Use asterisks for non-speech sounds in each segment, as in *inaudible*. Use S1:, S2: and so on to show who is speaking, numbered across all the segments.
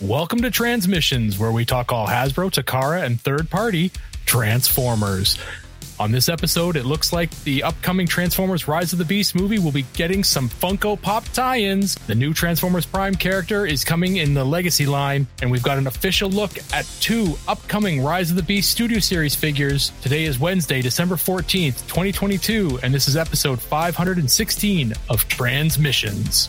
S1: Welcome to Transmissions, where we talk all Hasbro, Takara, and third party Transformers. On this episode, it looks like the upcoming Transformers Rise of the Beast movie will be getting some Funko Pop tie ins. The new Transformers Prime character is coming in the Legacy line, and we've got an official look at two upcoming Rise of the Beast Studio Series figures. Today is Wednesday, December 14th, 2022, and this is episode 516 of Transmissions.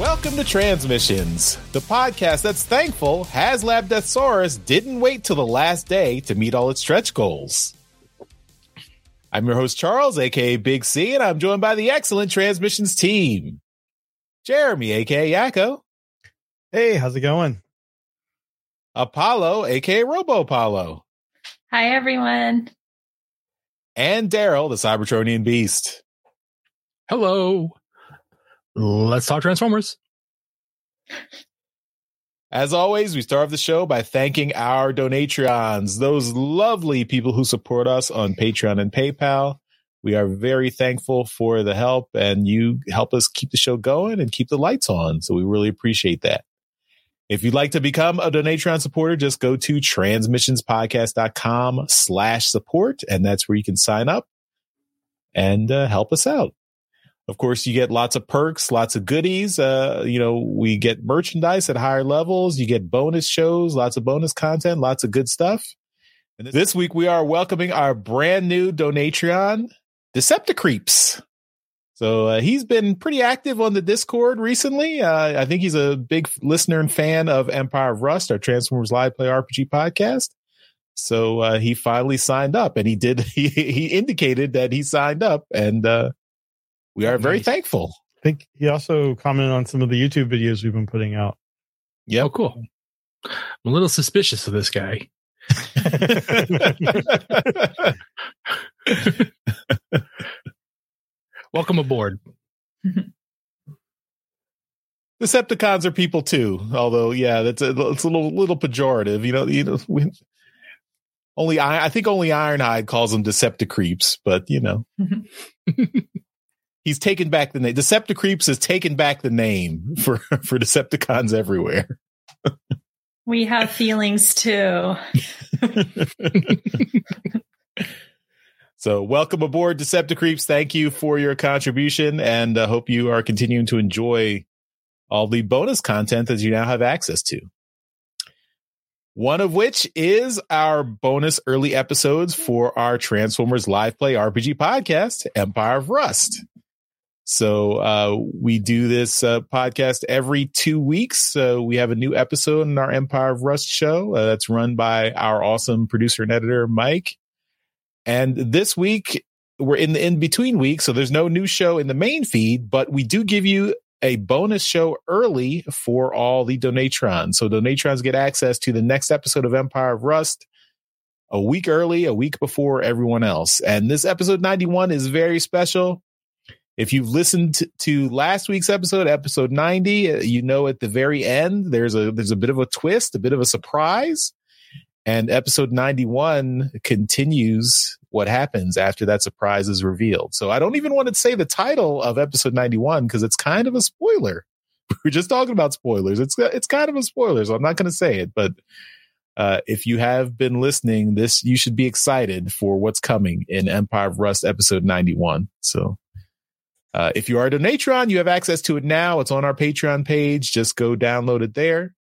S2: Welcome to Transmissions, the podcast that's thankful HasLab Deathsaurus didn't wait till the last day to meet all its stretch goals. I'm your host, Charles, aka Big C, and I'm joined by the excellent Transmissions team. Jeremy, aka Yakko.
S3: Hey, how's it going?
S2: Apollo, aka Robo Apollo.
S4: Hi, everyone.
S2: And Daryl, the Cybertronian Beast.
S1: Hello. Let's talk Transformers.
S2: As always, we start off the show by thanking our Donatreons, those lovely people who support us on Patreon and PayPal. We are very thankful for the help, and you help us keep the show going and keep the lights on. So we really appreciate that. If you'd like to become a Donatreon supporter, just go to transmissionspodcast.com slash support, and that's where you can sign up and uh, help us out. Of course, you get lots of perks, lots of goodies. Uh, you know, we get merchandise at higher levels. You get bonus shows, lots of bonus content, lots of good stuff. And this week we are welcoming our brand new Donatreon, Decepticreeps. So uh, he's been pretty active on the Discord recently. Uh, I think he's a big listener and fan of Empire of Rust, our Transformers Live Play RPG podcast. So uh, he finally signed up, and he did. *laughs* He, he indicated that he signed up, and uh, we are very
S3: Nice.
S2: thankful.
S3: I think he also commented on some of the YouTube videos we've been putting out.
S2: Yeah,
S1: Oh, cool. I'm a little suspicious of this guy. *laughs* Welcome aboard. *laughs*
S2: Decepticons are people too. Although, yeah, that's a, it's a little little pejorative. You know, you know, we, only I, I think only Ironhide calls them Decepticreeps, but you know, *laughs* he's taken back the name. Decepticreeps has taken back the name for *laughs* for Decepticons everywhere.
S4: We have feelings too. *laughs*
S2: So, welcome aboard, Decepticreeps. Thank you for your contribution, and uh, hope you are continuing to enjoy all the bonus content that you now have access to. One of which is our bonus early episodes for our Transformers Live Play RPG podcast, Empire of Rust. So uh, we do this uh, podcast every two weeks. So we have a new episode in our Empire of Rust show uh, that's run by our awesome producer and editor, Mike. And this week, we're in the in between week. So there's no new show in the main feed, but we do give you a bonus show early for all the Donatrons. So Donatrons get access to the next episode of Empire of Rust a week early, a week before everyone else. And this episode 91 is very special. If you've listened to, last week's episode, episode 90, uh, you know at the very end there's a there's a bit of a twist, a bit of a surprise. And episode 91 continues what happens after that surprise is revealed. So I don't even want to say the title of episode 91 because it's kind of a spoiler. *laughs* We're just talking about spoilers. It's it's kind of a spoiler, so I'm not going to say it. But uh, if you have been listening, this you should be excited for what's coming in Empire of Rust episode 91. So uh, if you are a Donatron, you have access to it now. It's on our Patreon page. Just go download it there.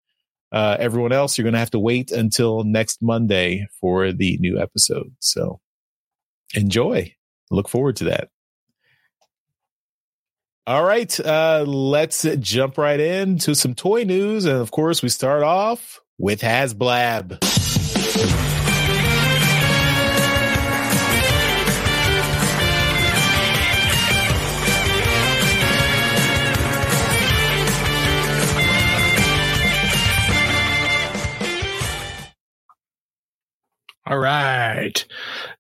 S2: Uh, everyone else, you're going to have to wait until next Monday for the new episode. So enjoy. Look forward to that. All right, uh, let's jump right into some toy news. And of course, we start off with HasLab.
S1: All right.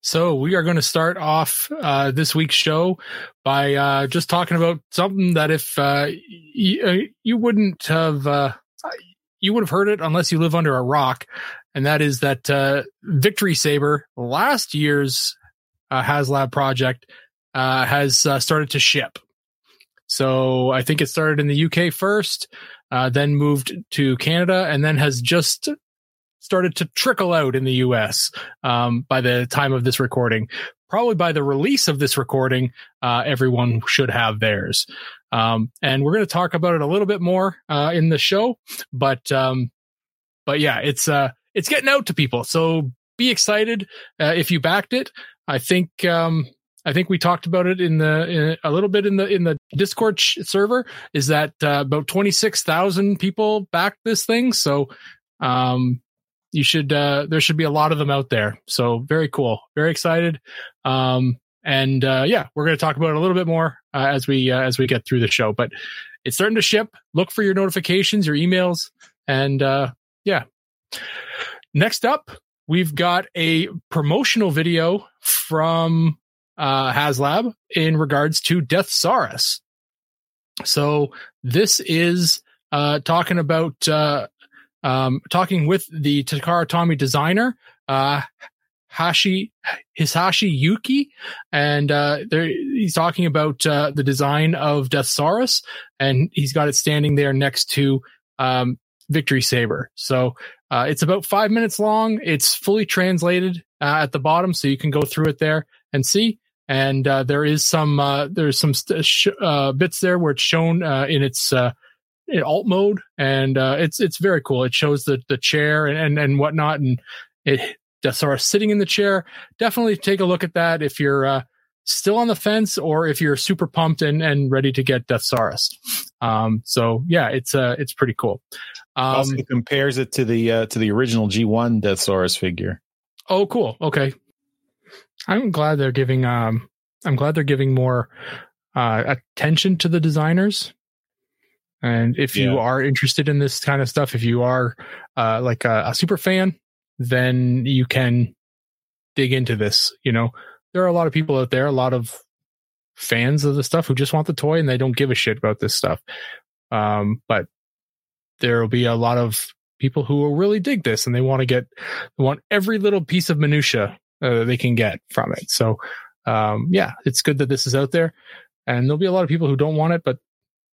S1: So we are going to start off uh, this week's show by uh, just talking about something that if uh, y- uh, you wouldn't have uh, you would have heard it unless you live under a rock, and that is that uh, Victory Saber, last year's HasLab project, uh, has started to ship. So I think it started in the UK first, uh, then moved to Canada, and then has just started to trickle out in the US um, by the time of this recording. Probably by the release of this recording, uh, everyone should have theirs. Um, and we're going to talk about it a little bit more uh, in the show, but um, but yeah, it's uh, it's getting out to people. So be excited uh, if you backed it. I think um, I think we talked about it in the in a little bit in the in the Discord sh- server. Is that uh, about twenty six thousand people backed this thing? So um, you should uh, there should be a lot of them out there. So very cool, very excited. Um, and uh, yeah, we're going to talk about it a little bit more uh, as we uh, as we get through the show. But it's starting to ship. Look for your notifications, your emails, and uh, yeah. Next up, we've got a promotional video from uh, HasLab in regards to Deathsaurus. So this is uh, talking about uh, um, talking with the Takara Tomy designer, uh, Hashi Hisashi Yuki, and uh, he's talking about uh, the design of Deathsaurus, and he's got it standing there next to um, Victory Saber. So uh, it's about five minutes long. It's fully translated uh, at the bottom, so you can go through it there and see. And uh, there is some uh, there's some st- sh- uh, bits there where it's shown uh, in its alt mode, and it's it's very cool. It shows the the chair and and, and whatnot, and it Deathsaurus sitting in the chair. Definitely take a look at that if you're still on the fence or if you're super pumped and, and ready to get Deathsaurus. Um, so yeah, it's uh, it's pretty cool.
S2: Um, also compares it to the uh, to the original G1 Deathsaurus figure.
S1: Oh, cool. Okay, I'm glad they're giving. Um, I'm glad they're giving more uh, attention to the designers. And if yeah. you are interested in this kind of stuff, if you are uh, like a, a super fan, then you can dig into this. You know, there are a lot of people out there, a lot of fans of the stuff who just want the toy and they don't give a shit about this stuff. Um, but there will be a lot of people who will really dig this and they want to get want every little piece of minutia uh, they can get from it. So, um, yeah, it's good that this is out there, and there'll be a lot of people who don't want it, but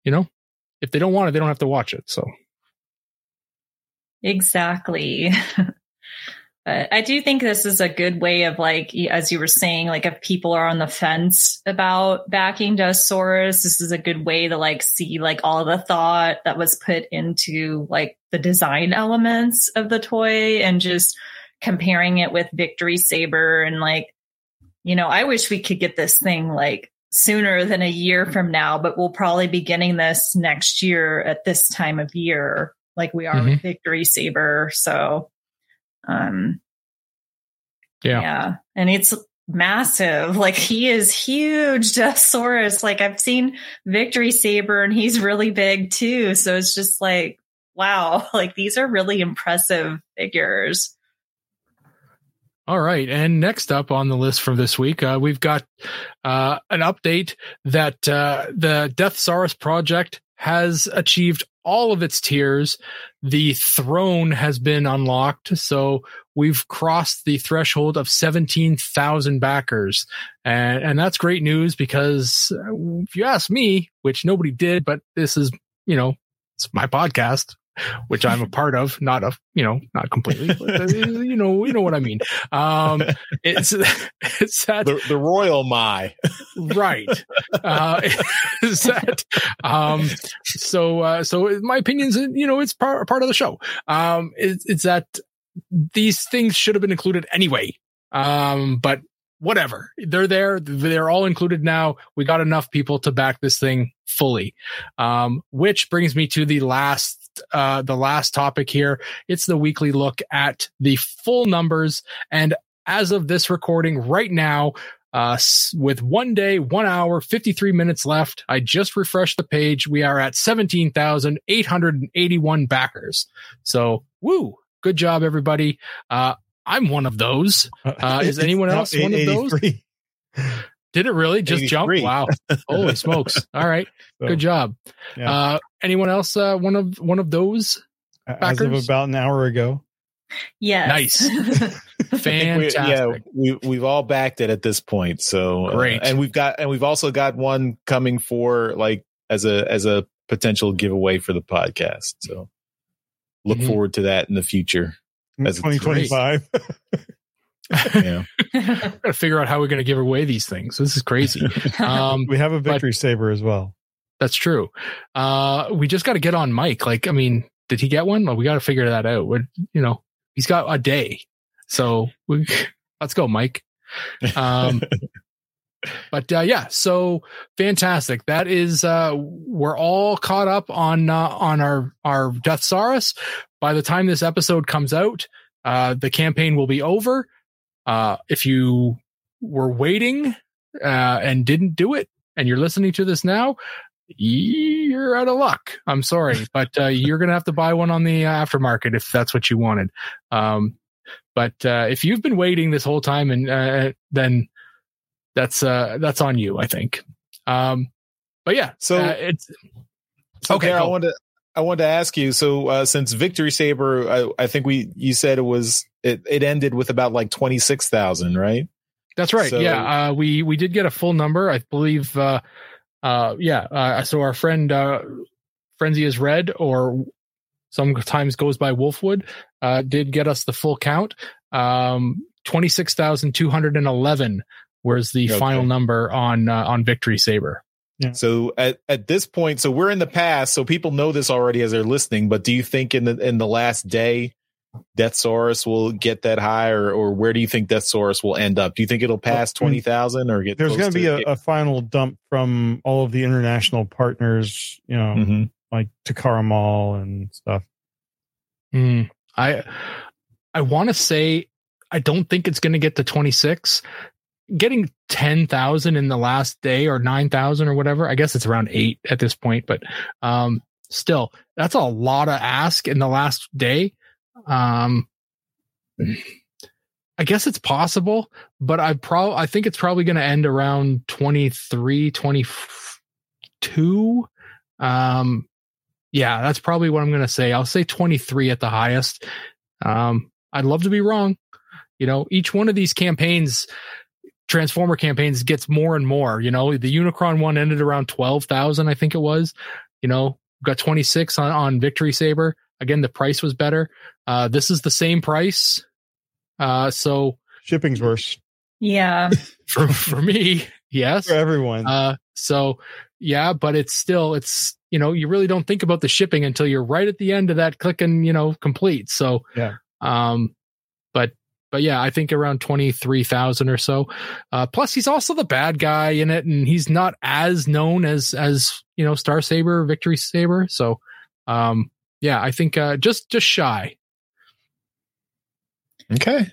S1: you know, if they don't want it, they don't have to watch it. So,
S4: exactly. *laughs* But I do think this is a good way of like, as you were saying, like if people are on the fence about backing Deathsaurus, this is a good way to like see like all the thought that was put into like the design elements of the toy and just comparing it with Victory Saber and like, you know, I wish we could get this thing like sooner than a year from now, but we'll probably be getting this next year at this time of year, like we are mm-hmm. with Victory Saber. So um,
S1: yeah.
S4: Yeah. And it's massive. *laughs* Like he is huge, Deathsaurus. Like I've seen Victory Saber and he's really big too. So it's just like, wow, *laughs* like these are really impressive figures.
S1: All right. And next up on the list for this week, uh, we've got uh, an update that uh, the Deathsaurus project has achieved all of its tiers. The throne has been unlocked. So we've crossed the threshold of 17,000 backers. And, and that's great news because if you ask me, which nobody did, but this is, you know, it's my podcast which I'm a part of, not a, you know, not completely, but, uh, you know, you know what I mean. Um, it's, *laughs* it's that
S2: the, the royal my
S1: right. Uh, *laughs* is that, um, so, uh, so my opinions, you know, it's part, part of the show. Um, it's, it's that these things should have been included anyway. Um, but whatever. They're there. They're all included now. We got enough people to back this thing fully. Um, which brings me to the last uh, the last topic here. It's the weekly look at the full numbers. And as of this recording right now, uh, with one day, one hour, 53 minutes left, I just refreshed the page. We are at 17,881 backers. So, woo, good job, everybody. Uh, I'm one of those. Uh, is anyone else one of those? Did it really just jump? Wow! Holy smokes! All right, *laughs* so, good job. Yeah. Uh, anyone else? Uh, one of one of those
S3: backers? as of about an hour ago.
S4: Yes.
S1: Nice. *laughs* Fantastic.
S2: We, yeah, we we've all backed it at this point. So
S1: uh, great,
S2: uh, and we've got and we've also got one coming for like as a as a potential giveaway for the podcast. So look
S1: Mhm.
S2: forward to that in the future. That's
S3: Twenty twenty five. *laughs*
S2: Yeah.
S1: Gotta figure out how we're going to give away these things. This is crazy. *laughs* Um,
S3: We have a victory saber as well.
S1: That's true. Uh, we just got to get on Mike. Like, I mean, did he get one? Well, we got to figure that out. We're, you know, he's got a day. So we, *laughs* let's go, Mike. Um, *laughs* but uh, yeah, so fantastic. That is, uh, we're all caught up on uh, on our our Deathsaurus. By the time this episode comes out, uh, the campaign will be over. Uh, if you were waiting uh, and didn't do it, and you're listening to this now, you're out of luck. I'm sorry, but uh, *laughs* you're gonna have to buy one on the aftermarket if that's what you wanted. Um, but uh, if you've been waiting this whole time, and uh, then that's uh that's on you i think um but yeah
S2: So-
S1: uh, it's
S2: So
S1: Okay,
S2: I wanted to, I wanted to ask you. So uh, since Victory Saber, I, I think we you said it was it, it ended with about like twenty six thousand, right?
S1: that's right
S2: So-
S1: yeah uh we we did get a full number i believe uh yeah uh so our friend uh frenzy is red or sometimes goes by wolfwood uh did get us the full count um 26211 was the
S2: Okay.
S1: final number on uh, on victory saber
S2: So at, at this point, so we're in the past, so people know this already as they're listening. But do you think in the in the last day, Deathsaurus will get that high, or or where do you think Deathsaurus will end up? Do you think it'll pass
S3: Well, I
S2: twenty thousand or get?
S3: There's going to be a, a final dump from all of the international partners, you know,
S2: Mhm.
S3: like Takara Mall and stuff.
S1: Hmm. I I want to say I don't think it's going to get to 26. Getting 10,000 in the last day or 9,000 or whatever. I guess it's around 8 at this point, but um still that's a lot of ask in the last day. Um I guess it's possible, but I pro I think it's probably going to end around 23, 22. Um yeah, that's probably what I'm going to say. I'll say 23 at the highest. Um, I'd love to be wrong. You know, each one of these campaigns, Transformer campaigns, gets more and more. You know, the Unicron one ended around 12,000, I think it was. You know, got 26 on, on Victory Saber. Again, the price was better. Uh, this is the same price. Uh, so
S3: Shipping's worse
S4: yeah. *laughs*
S1: for, for me, yes.
S3: for everyone.
S1: Uh, so yeah, but it's still, it's, you know, you really don't think about the shipping until you're right at the end of that click and, you know, complete. So,
S3: Yeah.
S1: um, but, but yeah, I think around 23,000 or so. Uh, plus he's also the bad guy in it and he's not as known as, as, you know, Star Saber, Victory Saber. So, um, yeah, I think, uh, just, just shy.
S2: Okay.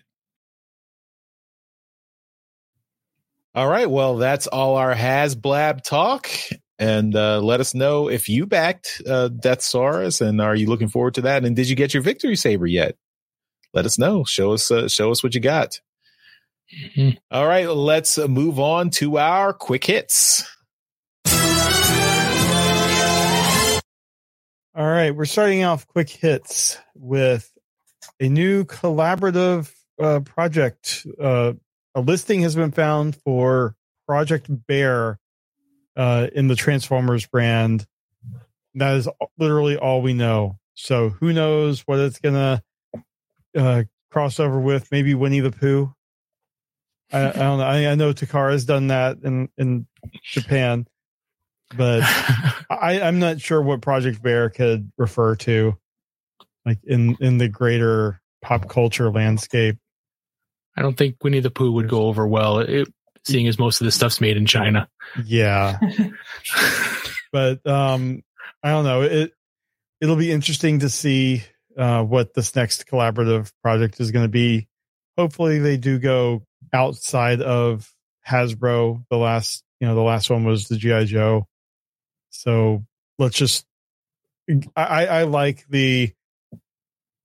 S2: All right. Well, that's all our HasLab talk. And uh, let us know if you backed uh, Deathsaurus and are you looking forward to that? And did you get your victory saber yet? Let us know. Show us uh, show us what you got.
S1: Mhm.
S2: All right, let's move on to our quick hits.
S3: All right, we're starting off quick hits with a new collaborative uh, project. Uh, a listing has been found for Project Bear uh, in the Transformers brand. That is literally all we know. So who knows what it's gonna uh, cross over with? Maybe Winnie the Pooh. I, I don't know. I, I know Takara has done that in in Japan, but *laughs* I, I'm not sure what Project Bear could refer to, like in in the greater pop culture landscape.
S1: I don't think Winnie the Pooh would go over well, it, seeing as most of the stuff's made in China.
S3: Yeah, *laughs* but um, I don't know. It it'll be interesting to see uh, what this next collaborative project is going to be. Hopefully, they do go outside of Hasbro. The last, you know, the last one was the GI Joe. So let's just. I, I like the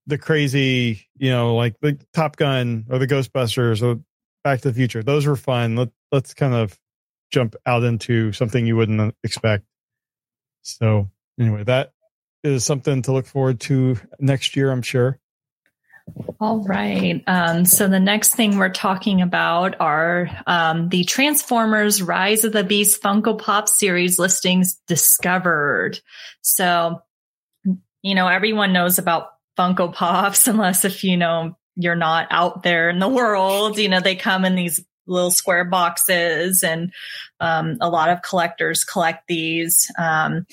S3: the crazy, you know, like the Top Gun or the Ghostbusters or Back to the Future. Those were fun. Let let's kind of jump out into something you wouldn't expect. So anyway, that is something to look forward to next year, I'm sure.
S4: All right. Um, so the next thing we're talking about are um, the Transformers Rise of the Beast Funko Pop series listings discovered. So, you know, everyone knows about Funko Pops, *laughs* unless if you know you're not out there in the world. You know, they come in these little square boxes, and um, a lot of collectors collect these. Um,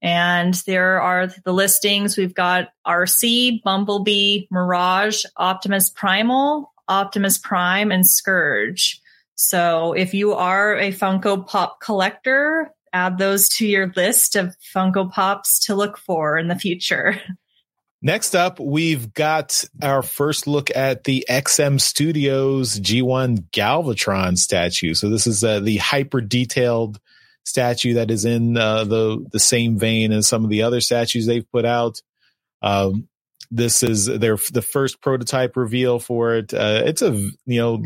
S4: and there are the listings. We've got Arcee, Bumblebee, Mirage, Optimus Primal, Optimus Prime, and Scourge. So if you are a Funko Pop collector, add those to your list of Funko Pops to look for in the future. *laughs*
S2: Next up, we've got our first look at the XM Studios G1 Galvatron statue. So this is uh, the hyper detailed statue that is in uh, the the same vein as some of the other statues they've put out. Um, this is their the first prototype reveal for it. Uh, it's a you know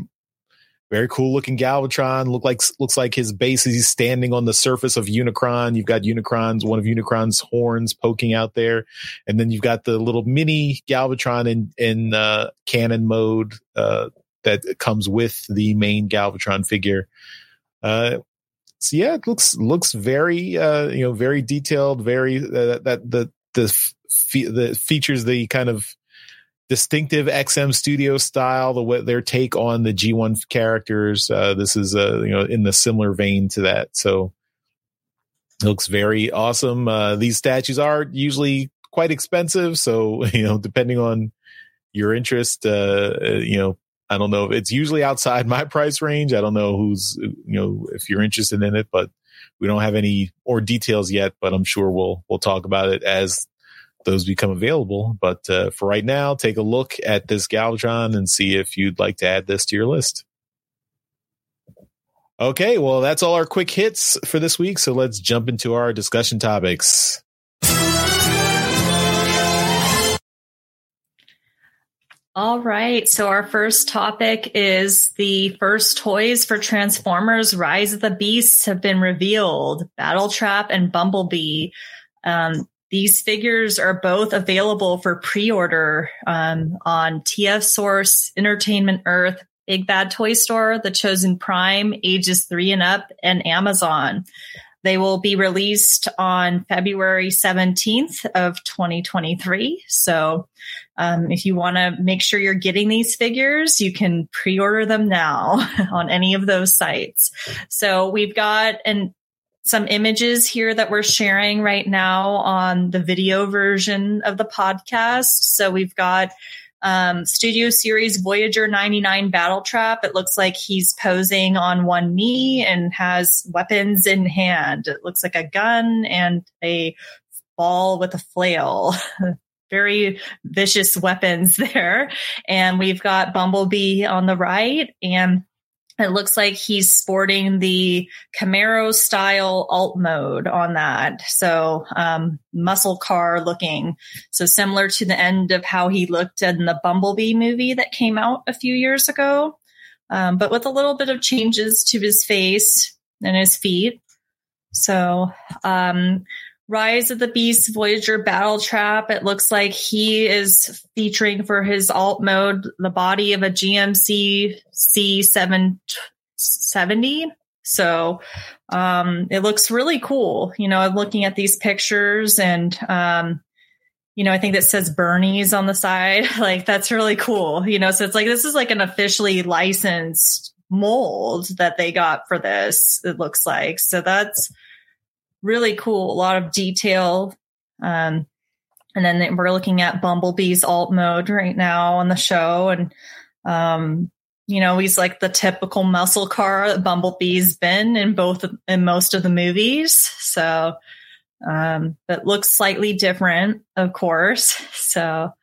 S2: very cool looking Galvatron. Look like looks like his base is standing on the surface of Unicron. You've got Unicron's one of Unicron's horns poking out there, and then you've got the little mini Galvatron in in uh, cannon mode uh, that comes with the main Galvatron figure. Uh, so yeah, it looks looks very uh, you know very detailed, very uh, that the the the features the kind of distinctive XM Studio style, the their take on the G1 characters. Uh, this is uh, you know in the similar vein to that. So it looks very awesome. Uh, these statues are usually quite expensive, so *laughs* you know depending on your interest, uh, uh you know I don't know if it's usually outside *laughs* my price range. I don't know who's, you know, if you're interested in it, but we don't have any more details yet, but I'm sure we'll, we'll talk about it as those become available. But uh, for right now, take a look at this Galvatron and see if you'd like to add this to your list. Okay, well, that's all our quick hits for this week. So let's jump into our discussion topics.
S4: All right. So our first topic is the first toys for Transformers Rise of the Beasts have been revealed. Battletrap and Bumblebee. Um, these figures are both available for pre-order um, on TF Source, Entertainment Earth, Big Bad Toy Store, The Chosen Prime, ages three and up, and Amazon. They will be released on February 17th of 2023. So, um, if you want to make sure you're getting these figures, you can pre-order them now *laughs* on any of those sites. So we've got an some images here that we're sharing right now on the video version of the podcast. So we've got um, Studio Series Voyager 99 Battle Trap. It looks like he's posing on one knee and has weapons in hand. It looks like a gun and a ball with a flail. *laughs* Very vicious weapons *laughs* there. And we've got Bumblebee on the right and it looks like he's sporting the Camaro style alt mode on that. So, um, muscle car looking. So similar to the end of how he looked in the Bumblebee movie that came out a few years ago. Um, but with a little bit of changes to his face and his feet. So, um, Rise of the Beast Voyager Battle Trap. It looks like he is featuring for his alt mode the body of a GMC C770. So um, it looks really cool. You know, I'm looking at these pictures and, um, you know, I think that says Bernie's on the side. *laughs* like that's really cool. You know, so it's like this is like an officially licensed mold that they got for this, it looks like. So that's really cool. A lot of detail. Um, and then we're looking at Bumblebee's alt mode right now on the show. And, um, you know, he's like the typical muscle car that Bumblebee's been in both, in most of the movies. So, um, but looks slightly different, of course. *laughs* So,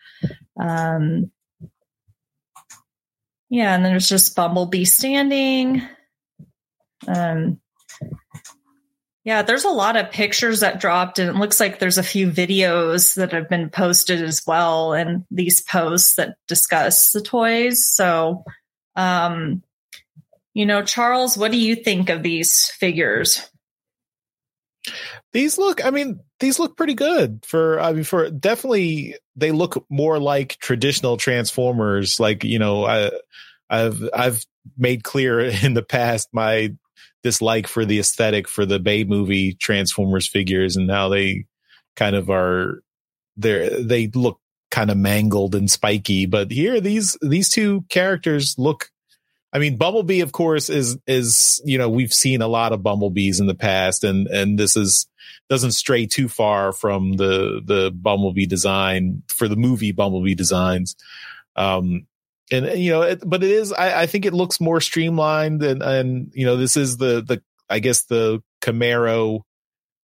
S4: um, yeah, and then there's just Bumblebee standing. Um, yeah, there's a lot of pictures that dropped, and it looks like there's a few videos that have been posted as well, and these posts that discuss the toys. So, um, you know, Charles, what do you think of these figures?
S2: These look, I mean, these look pretty good for, I mean, for definitely, they look more like traditional Transformers. Like, you know, I, I've, I've made clear *laughs* in the past my dislike for the aesthetic for the Bay movie Transformers figures and how they kind of are, they they look kind of mangled and spiky. But here, these, these two characters look I mean, Bumblebee, of course, is is you know we've seen a lot of Bumblebees in the past, and and this is doesn't stray too far from the the Bumblebee design for the movie Bumblebee designs. Um, and you know, it, but it is. I, I think it looks more streamlined, and and you know, this is the the I guess the Camaro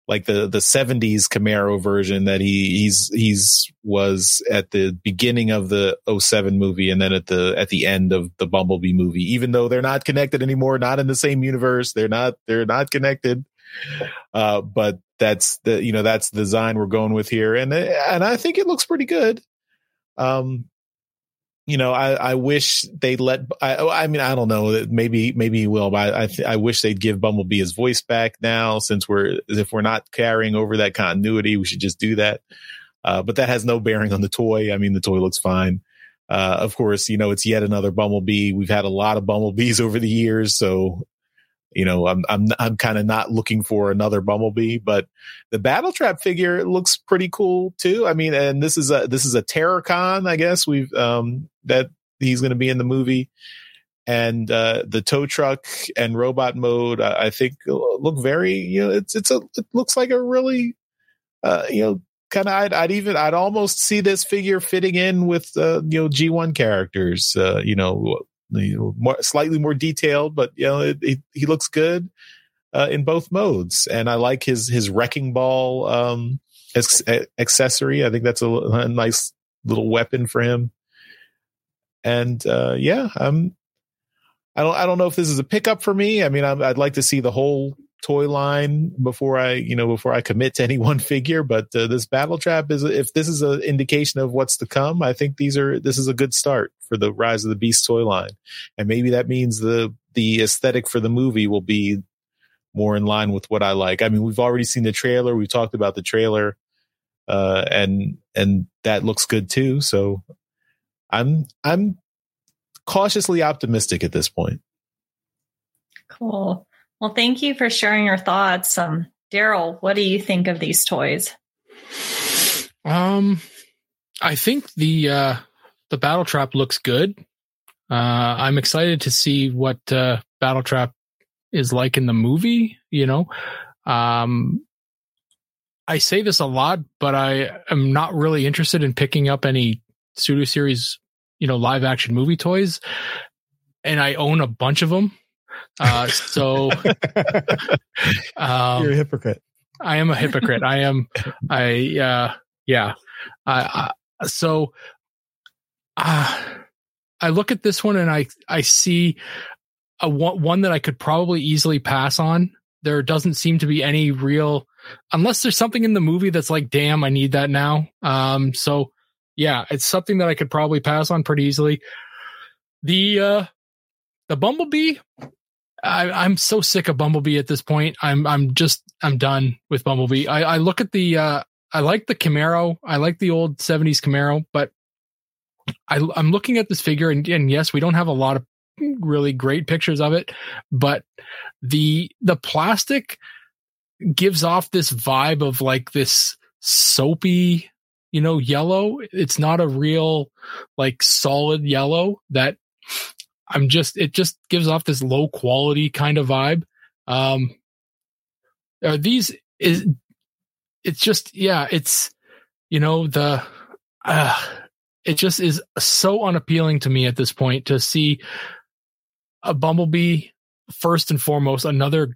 S2: like the the 70s Camaro version that he he's he's was at the beginning of the 07 movie and then at the at the end of the Bumblebee movie. Even though they're not connected anymore not in the same universe they're not they're not connected. Uh but that's the you know that's the design we're going with here. And and I think it looks pretty good. Um you know, I, I wish they'd let, I, I mean, I don't know, that maybe, maybe he will, but I, I, th- I wish they'd give Bumblebee his voice back now since we're, if we're not carrying over that continuity, we should just do that. Uh, but that has no bearing on the toy. I mean, the toy looks fine. Uh, of course, you know, it's yet another Bumblebee. We've had a lot of Bumblebees *laughs* over the years. So you know, I'm I'm I'm kind of not looking for another Bumblebee, but the Battle Trap figure looks pretty cool too. I mean, and this is a this is a Terrorcon, I guess we've um that he's going to be in the movie, and uh the tow truck and robot mode, uh, I think look very you know it's it's a it looks like a really uh you know kind of I'd, I'd even I'd almost see this figure fitting in with uh, you know G1 characters uh, you know more, slightly more detailed, but you know, it, it, he looks good uh, in both modes. And I like his his wrecking ball um, ex- accessory. I think that's a, a, nice little weapon for him. And uh, yeah, I'm. I don't. I don't know if this is a pickup for me. I mean, i would like to see the whole toy line before I, you know, before I commit to any *laughs* one figure. But uh, this battle trap is, if this is an indication of what's to come, I think these are, this is a good start for the Rise of the Beast toy line. And maybe that means the, the aesthetic for the movie will be more in line with what I like. I mean, we've already seen the trailer. We talked about the trailer, uh, and, and that looks good too. So I'm, I'm cautiously optimistic at this point.
S4: Cool. Well, thank you for sharing your thoughts. Um, Daryl, what do you think of these toys?
S1: Um, I think the uh, the battle trap looks good. Uh, I'm excited to see what uh, battle trap is like in the movie. You know, um, I say this a lot, but I am not really interested in picking up any studio series, you know, live action movie toys, and I own a bunch of them. Uh, so
S3: um, *laughs* you're a hypocrite.
S1: I am a hypocrite. I am. I uh, yeah. I, I so uh, I look at this one and I I see a one, one that I could probably easily pass on. There doesn't seem to be any real unless there's something in the movie that's like, damn, I need that now. Um, so yeah, it's something that I could probably pass on pretty easily. The uh the Bumblebee, I, am so sick of Bumblebee at this point. I'm I'm just I'm done with Bumblebee. I, I look at the uh, I like the Camaro. I like the old '70s Camaro, but I, I'm looking at this figure, and, and yes, we don't have a lot of really great pictures of it, but the the plastic gives off this vibe of like this soapy, you know, yellow. It's not a real like solid yellow that I'm just it just gives off this low quality kind of vibe. Um, are these is it's just yeah it's you know the uh, it just is so unappealing to me at this point to see a bumblebee first and foremost another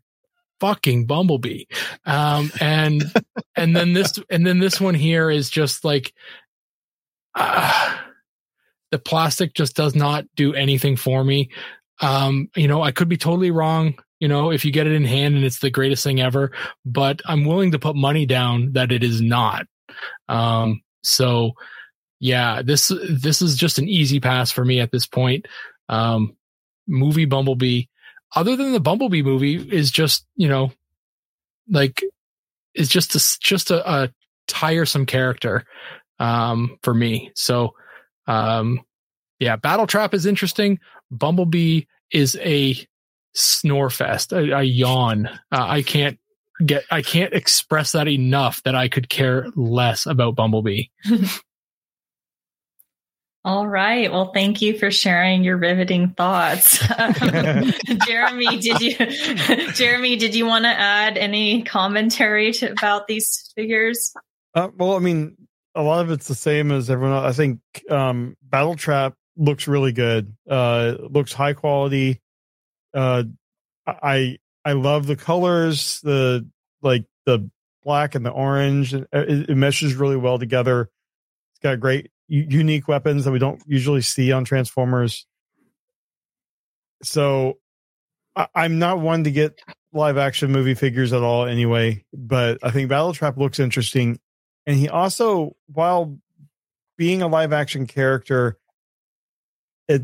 S1: fucking bumblebee um and *laughs* and then this and then this one here is just like uh, the plastic just does not do anything for me. Um, you know, I could be totally wrong. You know, if you get it in hand and it's the greatest thing ever, but I'm willing to put money down that it is not. Um, so yeah, this, this is just an easy pass for me at this point. Um, movie Bumblebee, other than the Bumblebee movie is just, you know, like is just a, just a, a tiresome character um, for me. So, um, yeah, Battle Trap is interesting. Bumblebee is a snore fest, I, a yawn. Uh, I can't get, I can't express that enough that I could care less about Bumblebee. *laughs*
S4: All right. Well, thank you for sharing your riveting thoughts. *laughs* Jeremy, did you *laughs* Jeremy, did you want to add any commentary to, about these figures?
S3: Uh, well, I mean, a lot of it's the same as everyone else. I think um, Battle Trap looks really good. Uh, looks high quality. Uh, I I love the colors, the like the black and the orange. It, it meshes really well together. It's got great unique weapons that we don't usually see on Transformers. So I, I'm not one to get live action movie figures at all anyway, but I think Battle Trap looks interesting. And he also, while being a live action character, it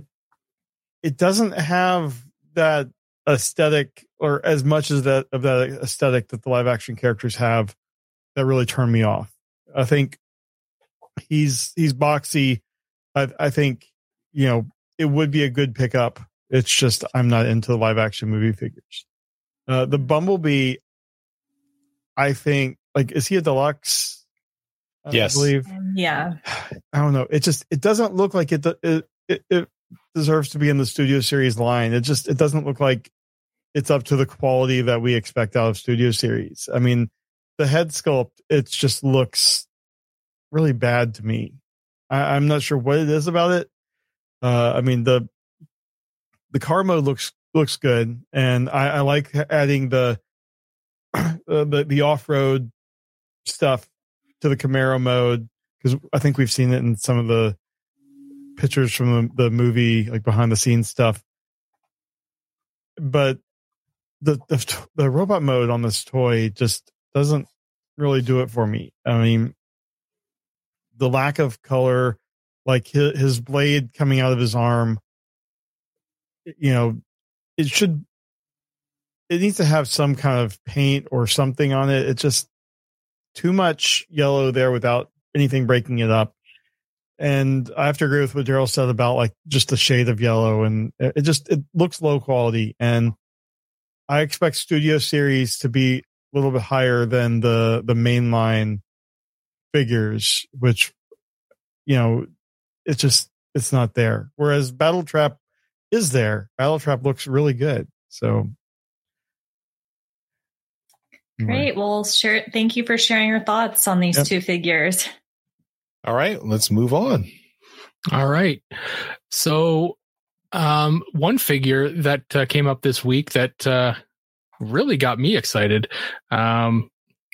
S3: it doesn't have that aesthetic or as much as that of that aesthetic that the live action characters have that really turn me off. I think he's he's boxy. I, I think you know it would be a good pickup. It's just I'm not into the live action movie figures. Uh, the Bumblebee, I think, like is he a deluxe?
S2: Yes,
S3: I believe.
S4: Yeah.
S3: I don't know. It just it doesn't look like it it, it it deserves to be in the studio series line. It just it doesn't look like it's up to the quality that we expect out of studio series. I mean, the head sculpt it just looks really bad to me. I, am not sure what it is about it. Uh, I mean the the car mode looks looks good, and I, I like adding the *clears throat* uh, the the off road stuff to the Camaro mode because I think we've seen it in some of the pictures from the, the movie, like behind the scenes stuff. But the, the the robot mode on this toy just doesn't really do it for me. I mean, the lack of color, like his, his blade coming out of his arm, you know, it should, it needs to have some kind of paint or something on it. It just too much yellow there without anything breaking it up. And I have to agree with what Daryl said about like just the shade of yellow and it just, it looks low quality. And I expect studio series to be a little bit higher than the, the mainline figures, which, you know, it's just, it's not there. Whereas Battle Trap is there. Battle Trap looks really good. So.
S4: Great. Well, sure. Thank you for sharing your thoughts on these yep. two figures.
S2: All right, let's move on.
S1: All right. So, um, one figure that uh, came up this week that uh, really got me excited um,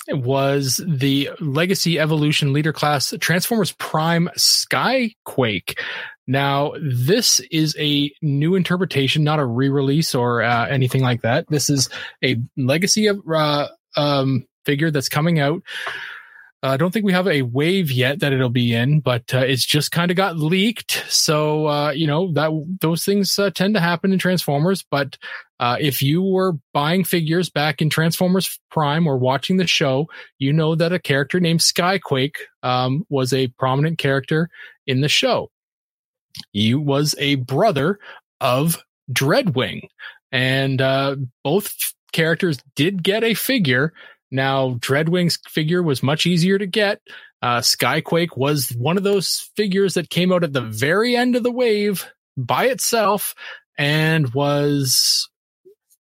S1: was the Legacy Evolution Leader Class Transformers Prime Skyquake. Now, this is a new interpretation, not a re-release or uh, anything like that. This is a Legacy uh, um, figure that's coming out. Uh, I don't think we have a wave yet that it'll be in, but uh, it's just kind of got leaked. So uh, you know that those things uh, tend to happen in Transformers. But uh, if you were buying figures back in Transformers Prime or watching the show, you know that a character named Skyquake um, was a prominent character in the show. He was a brother of Dreadwing, and uh, both characters did get a figure now, Dreadwing's figure was much easier to get. Uh, Skyquake was one of those figures that came out at the very end of the wave by itself and was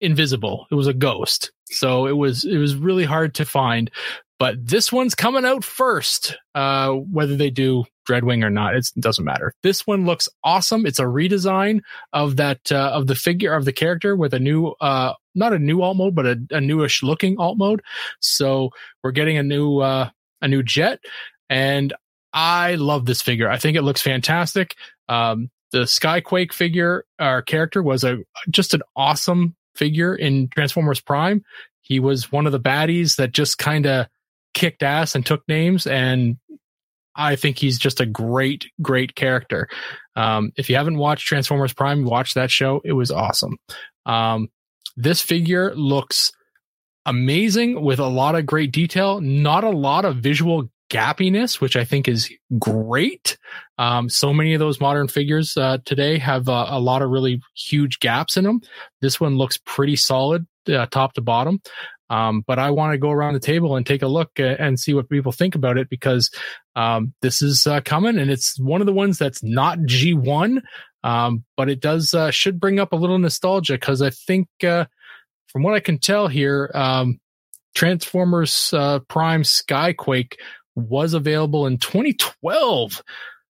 S1: invisible. It was a ghost. So it was, it was really hard to find, but this one's coming out first. Uh, whether they do Dreadwing or not, it doesn't matter. This one looks awesome. It's a redesign of that, uh, of the figure of the character with a new, uh, not a new alt mode, but a, a newish looking alt mode. So we're getting a new, uh, a new jet and I love this figure. I think it looks fantastic. Um, the Skyquake figure, our character was a, just an awesome figure in Transformers Prime. He was one of the baddies that just kind of kicked ass and took names. And I think he's just a great, great character. Um, if you haven't watched Transformers Prime, watch that show. It was awesome. Um, this figure looks amazing with a lot of great detail, not a lot of visual gappiness, which I think is great. Um, so many of those modern figures uh, today have uh, a lot of really huge gaps in them. This one looks pretty solid, uh, top to bottom. Um, but I want to go around the table and take a look uh, and see what people think about it because um, this is uh, coming and it's one of the ones that's not G1, um, but it does uh, should bring up a little nostalgia because I think from what I can tell here, um, Transformers Prime Skyquake was available in 2012.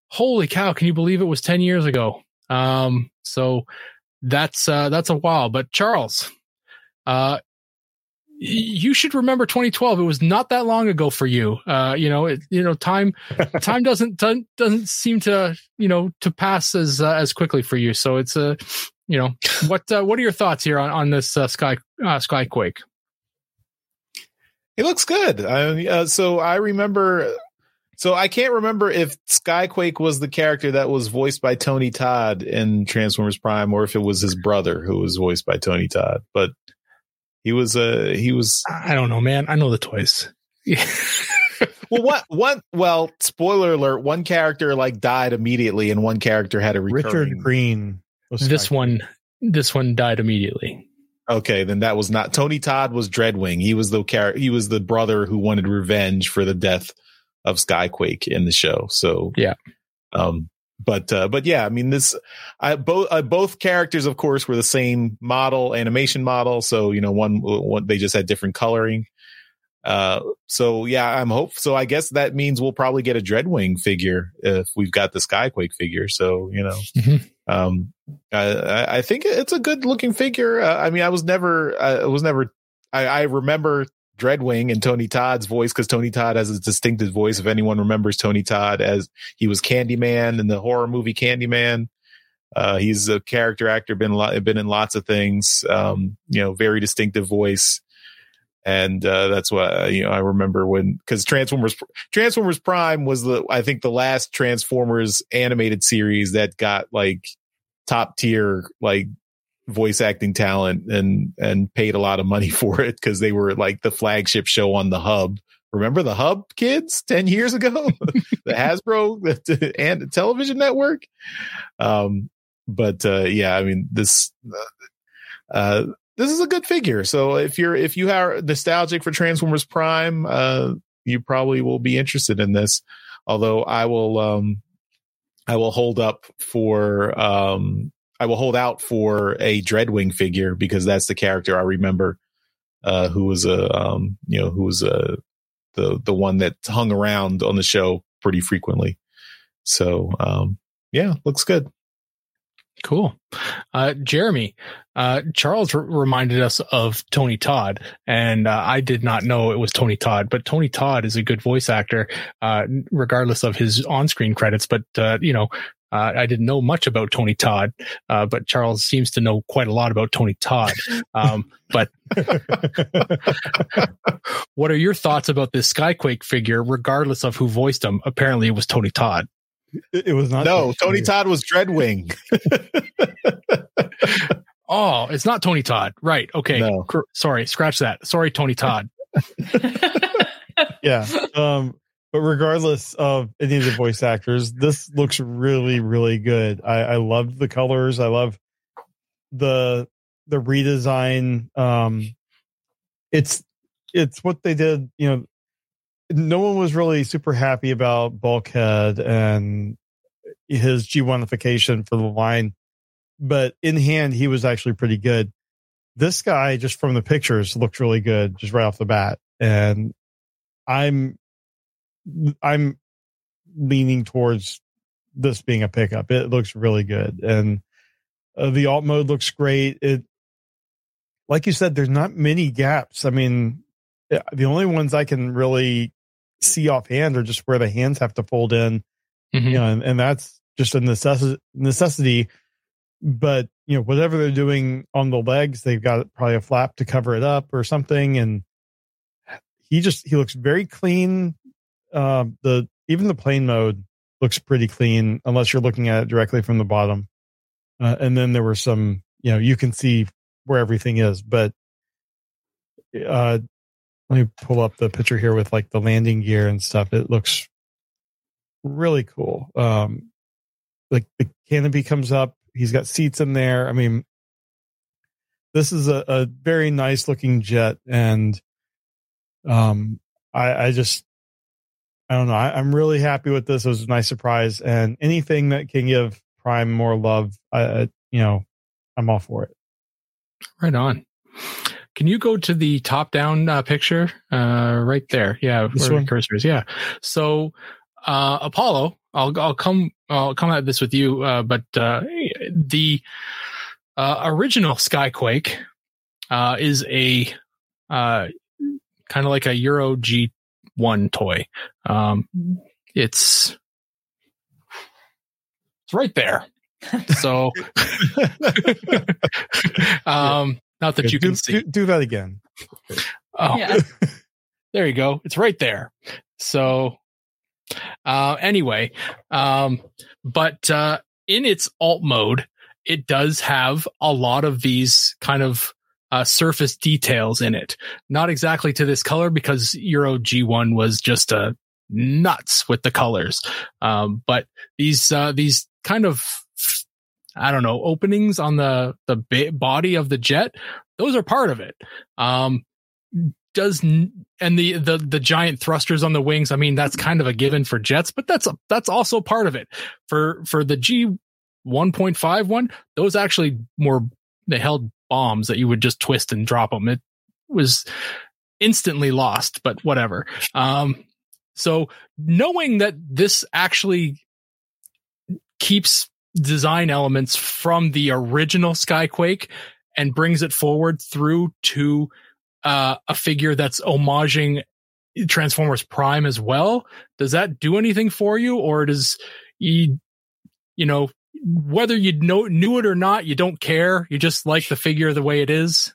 S1: Holy cow! Can you believe it was 10 years ago? Um, so that's uh, that's a while. But Charles, uh, you should remember 2012. It was not that long ago for you. Uh, you know, it, you know, time *laughs* time doesn't doesn't seem to you know to pass as uh, as quickly for you. So it's a uh, you know what uh, what are your thoughts here on on this uh, sky uh, skyquake?
S2: It looks good. I, uh, so I remember. So I can't remember if Skyquake was the character that was voiced by Tony Todd in Transformers Prime, or if it was his brother who was voiced by Tony Todd. But he was uh he was.
S1: I don't know, man. I know the toys. *laughs*
S2: well, what one? Well, spoiler alert: one character like died immediately, and one character had a recurring.
S3: Richard Green.
S1: This one, this one died immediately.
S2: Okay, then that was not Tony Todd was Dreadwing. He was the char- he was the brother who wanted revenge for the death of Skyquake in the show. So
S1: yeah.
S2: Um but uh, but yeah, I mean this I both uh, both characters of course were the same model, animation model, so you know one, one they just had different coloring. Uh so yeah, I'm hope so I guess that means we'll probably get a Dreadwing figure if we've got the Skyquake figure. So, you know. Mm-hmm. Um, I, I think it's a good looking figure. Uh, I mean, I was never, I was never, I, I remember Dreadwing and Tony Todd's voice because Tony Todd has a distinctive voice. If anyone remembers Tony Todd as he was Candyman in the horror movie Candyman, uh, he's a character actor, been been in lots of things. Um, you know, very distinctive voice, and uh, that's what uh, you know. I remember when because Transformers Transformers Prime was the I think the last Transformers animated series that got like top tier like voice acting talent and and paid a lot of money *laughs* for it because they were like the flagship show on the hub. Remember the hub kids? 10 years ago? *laughs* The hasbro the, and the television network? Um but uh yeah i mean this uh, uh this is a good figure. So if you're if you are nostalgic for transformers prime uh you probably will be interested in this. Although i will um I will hold up for um I will hold out for a Dreadwing figure because that's the character I remember uh who was a um you know who was a the the one that hung around on the show pretty frequently. So um yeah, looks good.
S1: Cool. Uh, Jeremy, uh, Charles r- reminded us of Tony Todd, and uh, I did not know it was Tony Todd, but Tony Todd is a good voice actor, uh, regardless of his on screen credits. But, uh, you know, uh, I didn't know much about Tony Todd, but Charles seems to know quite a lot about Tony Todd. Um, but *laughs* what are your thoughts about this Skyquake figure, regardless of who voiced him? Apparently, it was Tony Todd.
S3: It, was not.
S2: No, Tony Todd was Dreadwing. *laughs*
S1: oh, it's not Tony Todd. Right. Okay. No. Cr- sorry. Scratch that. Sorry, Tony Todd. *laughs*
S3: yeah. Um, but regardless of any of the voice actors, this looks really, really good. I, I love the colors. I love the the redesign. Um, it's it's what they did. You know, no one was really super happy about Bulkhead and his G1ification for the line, but in hand, he was actually pretty good. This guy, just from the pictures, looked really good just right off the bat. And I'm, I'm leaning towards this being a pickup. It looks really good. And uh, the alt mode looks great. It, like you said, there's not many gaps. I mean, the only ones I can really see offhand are just where the hands have to fold in, mm-hmm. you know, and, and that's just a necessi- necessity. But you know, whatever they're doing on the legs, they've got probably a flap to cover it up or something. And he just he looks very clean. Uh, the even the plane mode looks pretty clean unless you're looking at it directly from the bottom. Uh, and then there were some, you know, you can see where everything is, but uh, let me pull up the picture here with like the landing gear and stuff. It looks really cool. Um, like the canopy comes up. He's got seats in there. I mean, this is a, a very nice looking jet, and um, I, I just I don't know. I, am really happy with this. It was a nice surprise, and anything that can give Prime more love, you know, I'm all for it.
S1: Right on. Can you go to the top down uh, picture uh, right there? Yeah,
S3: this
S1: where
S3: one?
S1: the cursor is. Yeah. So uh, Apollo, I'll I'll come I'll come at this with you, uh, but uh, the uh, original Skyquake uh, is a uh, kind of like a Euro G one toy. Um, it's it's right there. *laughs* So, *laughs* um, not that
S3: Okay,
S1: you
S3: do,
S1: can see.
S3: Do, do that again.
S1: Oh,
S4: Yeah. *laughs*
S1: there you go. It's right there. So, uh, anyway, um, but, uh, in its alt mode, it does have a lot of these kind of, uh, surface details in it. Not exactly to this color because Euro G1 was just, uh, nuts with the colors. Um, but these, uh, these kind of, I don't know, openings on the, the body of the jet, those are part of it. Um, does and the the the giant thrusters on the wings i mean that's kind of a given for jets but that's a, that's also part of it for for the g 1.5 one those actually more they held bombs that you would just twist and drop them it was instantly lost but whatever um so knowing that this actually keeps design elements from the original skyquake and brings it forward through to uh, a figure that's homaging Transformers Prime as well. Does that do anything for you, or does you, you know, whether you know knew it or not, you don't care. You just like the figure the way it is.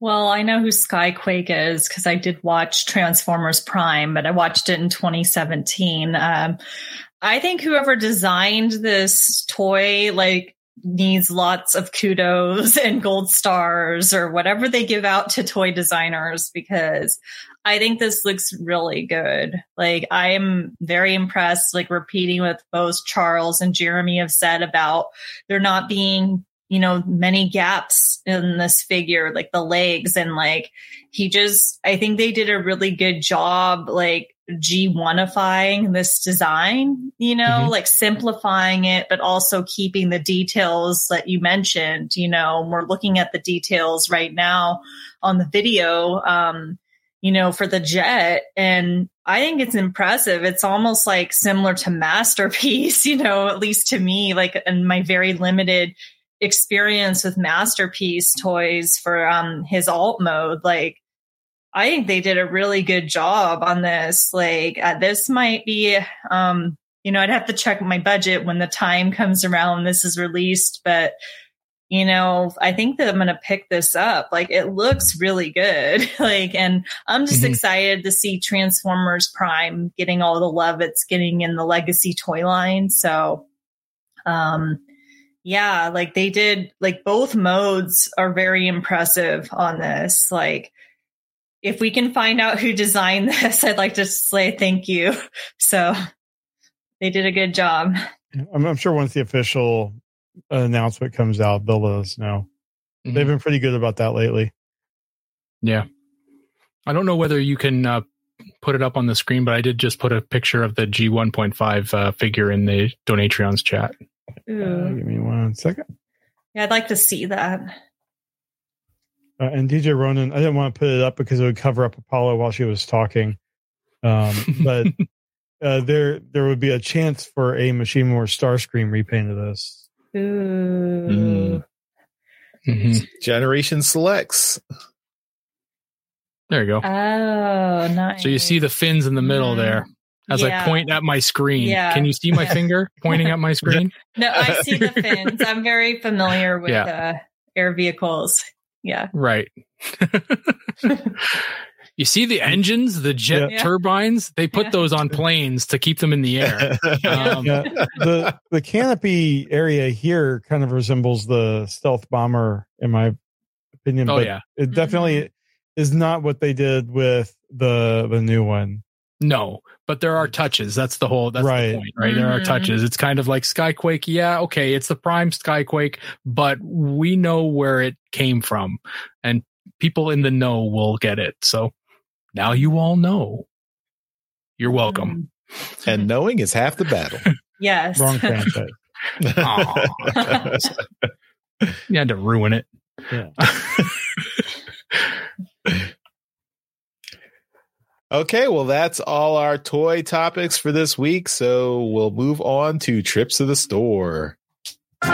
S4: Well, I know who Skyquake is because I did watch Transformers Prime, but I watched it in 2017. Um, I think whoever designed this toy, like, needs lots of kudos *laughs* and gold stars or whatever they give out to toy designers because I think this looks really good. Like I am very impressed, like repeating what both Charles and Jeremy have said about there not being, you know, many gaps in this figure, like the legs and like he just I think they did a really good job like G1ifying this design, you know,
S1: Mhm.
S4: like simplifying it, but also keeping the details that you mentioned. You know, we're looking at the details right now on the video, um, you know, for the jet. And I think it's impressive. It's almost like similar to Masterpiece, *laughs* you know, at least to me, like in my very limited experience with Masterpiece toys for um his alt mode. Like I think they did a really good job on this. Like uh, this might be, um, you know, I'd have to check my budget when the time comes around. This is released, but you know, I think that I'm going to pick this up. Like it looks really good. *laughs* like, and I'm just
S1: Mhm.
S4: excited to see Transformers Prime getting all the love it's getting in the legacy toy line. So, um, yeah, like they did, like both modes are very impressive on this. Like, if we can find out who designed *laughs* this, I'd like to say thank you. *laughs* So they did a good job.
S3: I'm, I'm sure once the official announcement comes out, they'll let us know.
S1: Mm-hmm.
S3: They've been pretty good about that lately.
S1: Yeah. I don't know whether you can uh, put it up on the screen, but I did just put a picture of the G1.5 uh, figure in the Donatrion's chat.
S3: Uh, give me one second.
S4: Yeah, I'd like to see that.
S3: Uh, and DJ Ronan, I didn't want to put it up because it would cover up Apollo while she was talking. Um, *laughs* but uh, there there would be a chance for a Machine Wars Starscream repaint of this.
S4: Ooh.
S1: Mhm.
S2: Generation selects.
S1: There you go.
S4: Oh, nice.
S1: So you see the fins in the middle
S4: Mhm.
S1: there as
S4: Yeah.
S1: I point at my screen.
S4: Yeah.
S1: Can you see my *laughs* finger pointing at my screen? *laughs*
S4: No, I see the *laughs* fins. I'm very familiar with
S1: Yeah.
S4: uh, air vehicles. Yeah.
S1: Right. You see the engines, the jet
S4: Yeah.
S1: turbines? They put
S4: Yeah.
S1: those on planes to keep them in the air. *laughs* Um,
S3: Yeah, the the canopy area here kind of resembles the stealth bomber in my opinion.
S1: Oh
S3: but
S1: yeah.
S3: it definitely is not what they did with the the new one.
S1: No, but there are touches. That's the whole. That's
S3: Right.
S1: the point, right? There are
S4: Mhm.
S1: touches. It's kind of like Skyquake. Yeah, okay, it's the prime Skyquake, but we know where it came from, and people in the know will get it. So now you all know. You're welcome. Mm-hmm.
S2: and knowing is half the battle. *laughs*
S4: Yes.
S3: Wrong *laughs* franchise.
S1: Aw. you had to ruin it.
S3: Yeah. *laughs*
S2: Okay, well, that's all our toy topics for this week. So we'll move on to trips to the store.
S5: The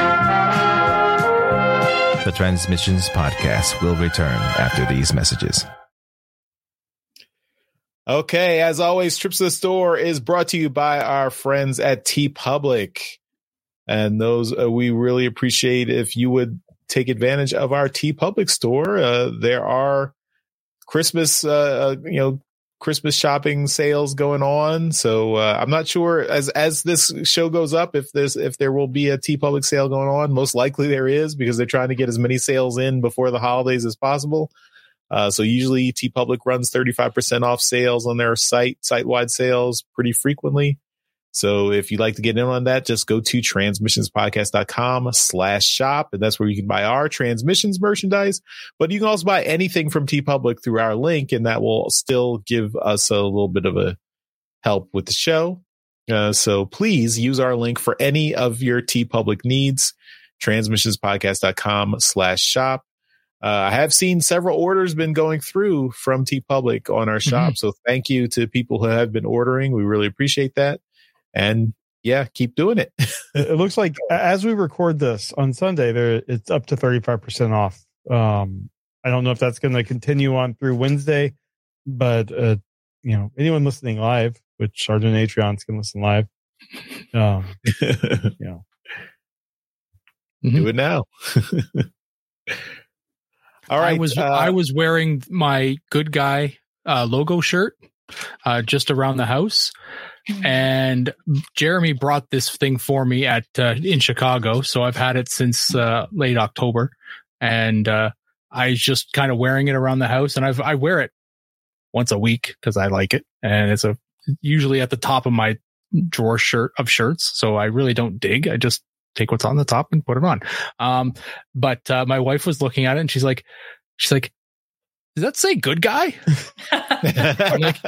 S5: Transmissions Podcast will return after these messages.
S2: Okay, as always, trips to the store is brought to you by our friends at TeePublic, and those uh, we really appreciate if you would take advantage of our TeePublic store. Uh, there are Christmas, uh, uh, you know, Christmas shopping sales going on. So uh, I'm not sure as as this show goes up if there's if there will be a TeePublic sale going on. Most likely there is because they're trying to get as many sales in before the holidays as possible. Uh, so usually TeePublic runs 35% off sales on their site, site wide sales pretty frequently. So if you'd like to get in on that, just go to transmissionspodcast.com slash shop. And that's where you can buy our transmissions merchandise, but you can also buy anything from TeePublic through our link. And that will still give us a little bit of a help with the show. Uh, so please use our link for any of your TeePublic needs, transmissionspodcast.com slash shop. Uh, I have seen several orders been going through from TeePublic on our shop. So thank you to people who have been ordering. We really appreciate that. And yeah, keep doing it. *laughs*
S3: It it looks like as we record this on Sunday, there it's up to thirty five percent off. Um, I don't know if that's going to continue on through Wednesday, but uh, you know, anyone listening live, which our Donatrions can listen live. Um, *laughs* you know,
S2: Do it now. *laughs* All right.
S1: I was
S2: uh,
S1: I was wearing my good guy uh, logo shirt uh, just around the house, and Jeremy brought this thing for me at uh, in Chicago. So I've had it since uh, late October, and uh, I just kind of wearing it around the house, and I've I wear it once a week because I like it, and it's a usually at the top of my drawer shirt of shirts. So I really don't dig. I just take what's on the top and put it on. Um, but uh, my wife was looking at it and she's like, she's like, does that say good guy? *laughs* I'm like,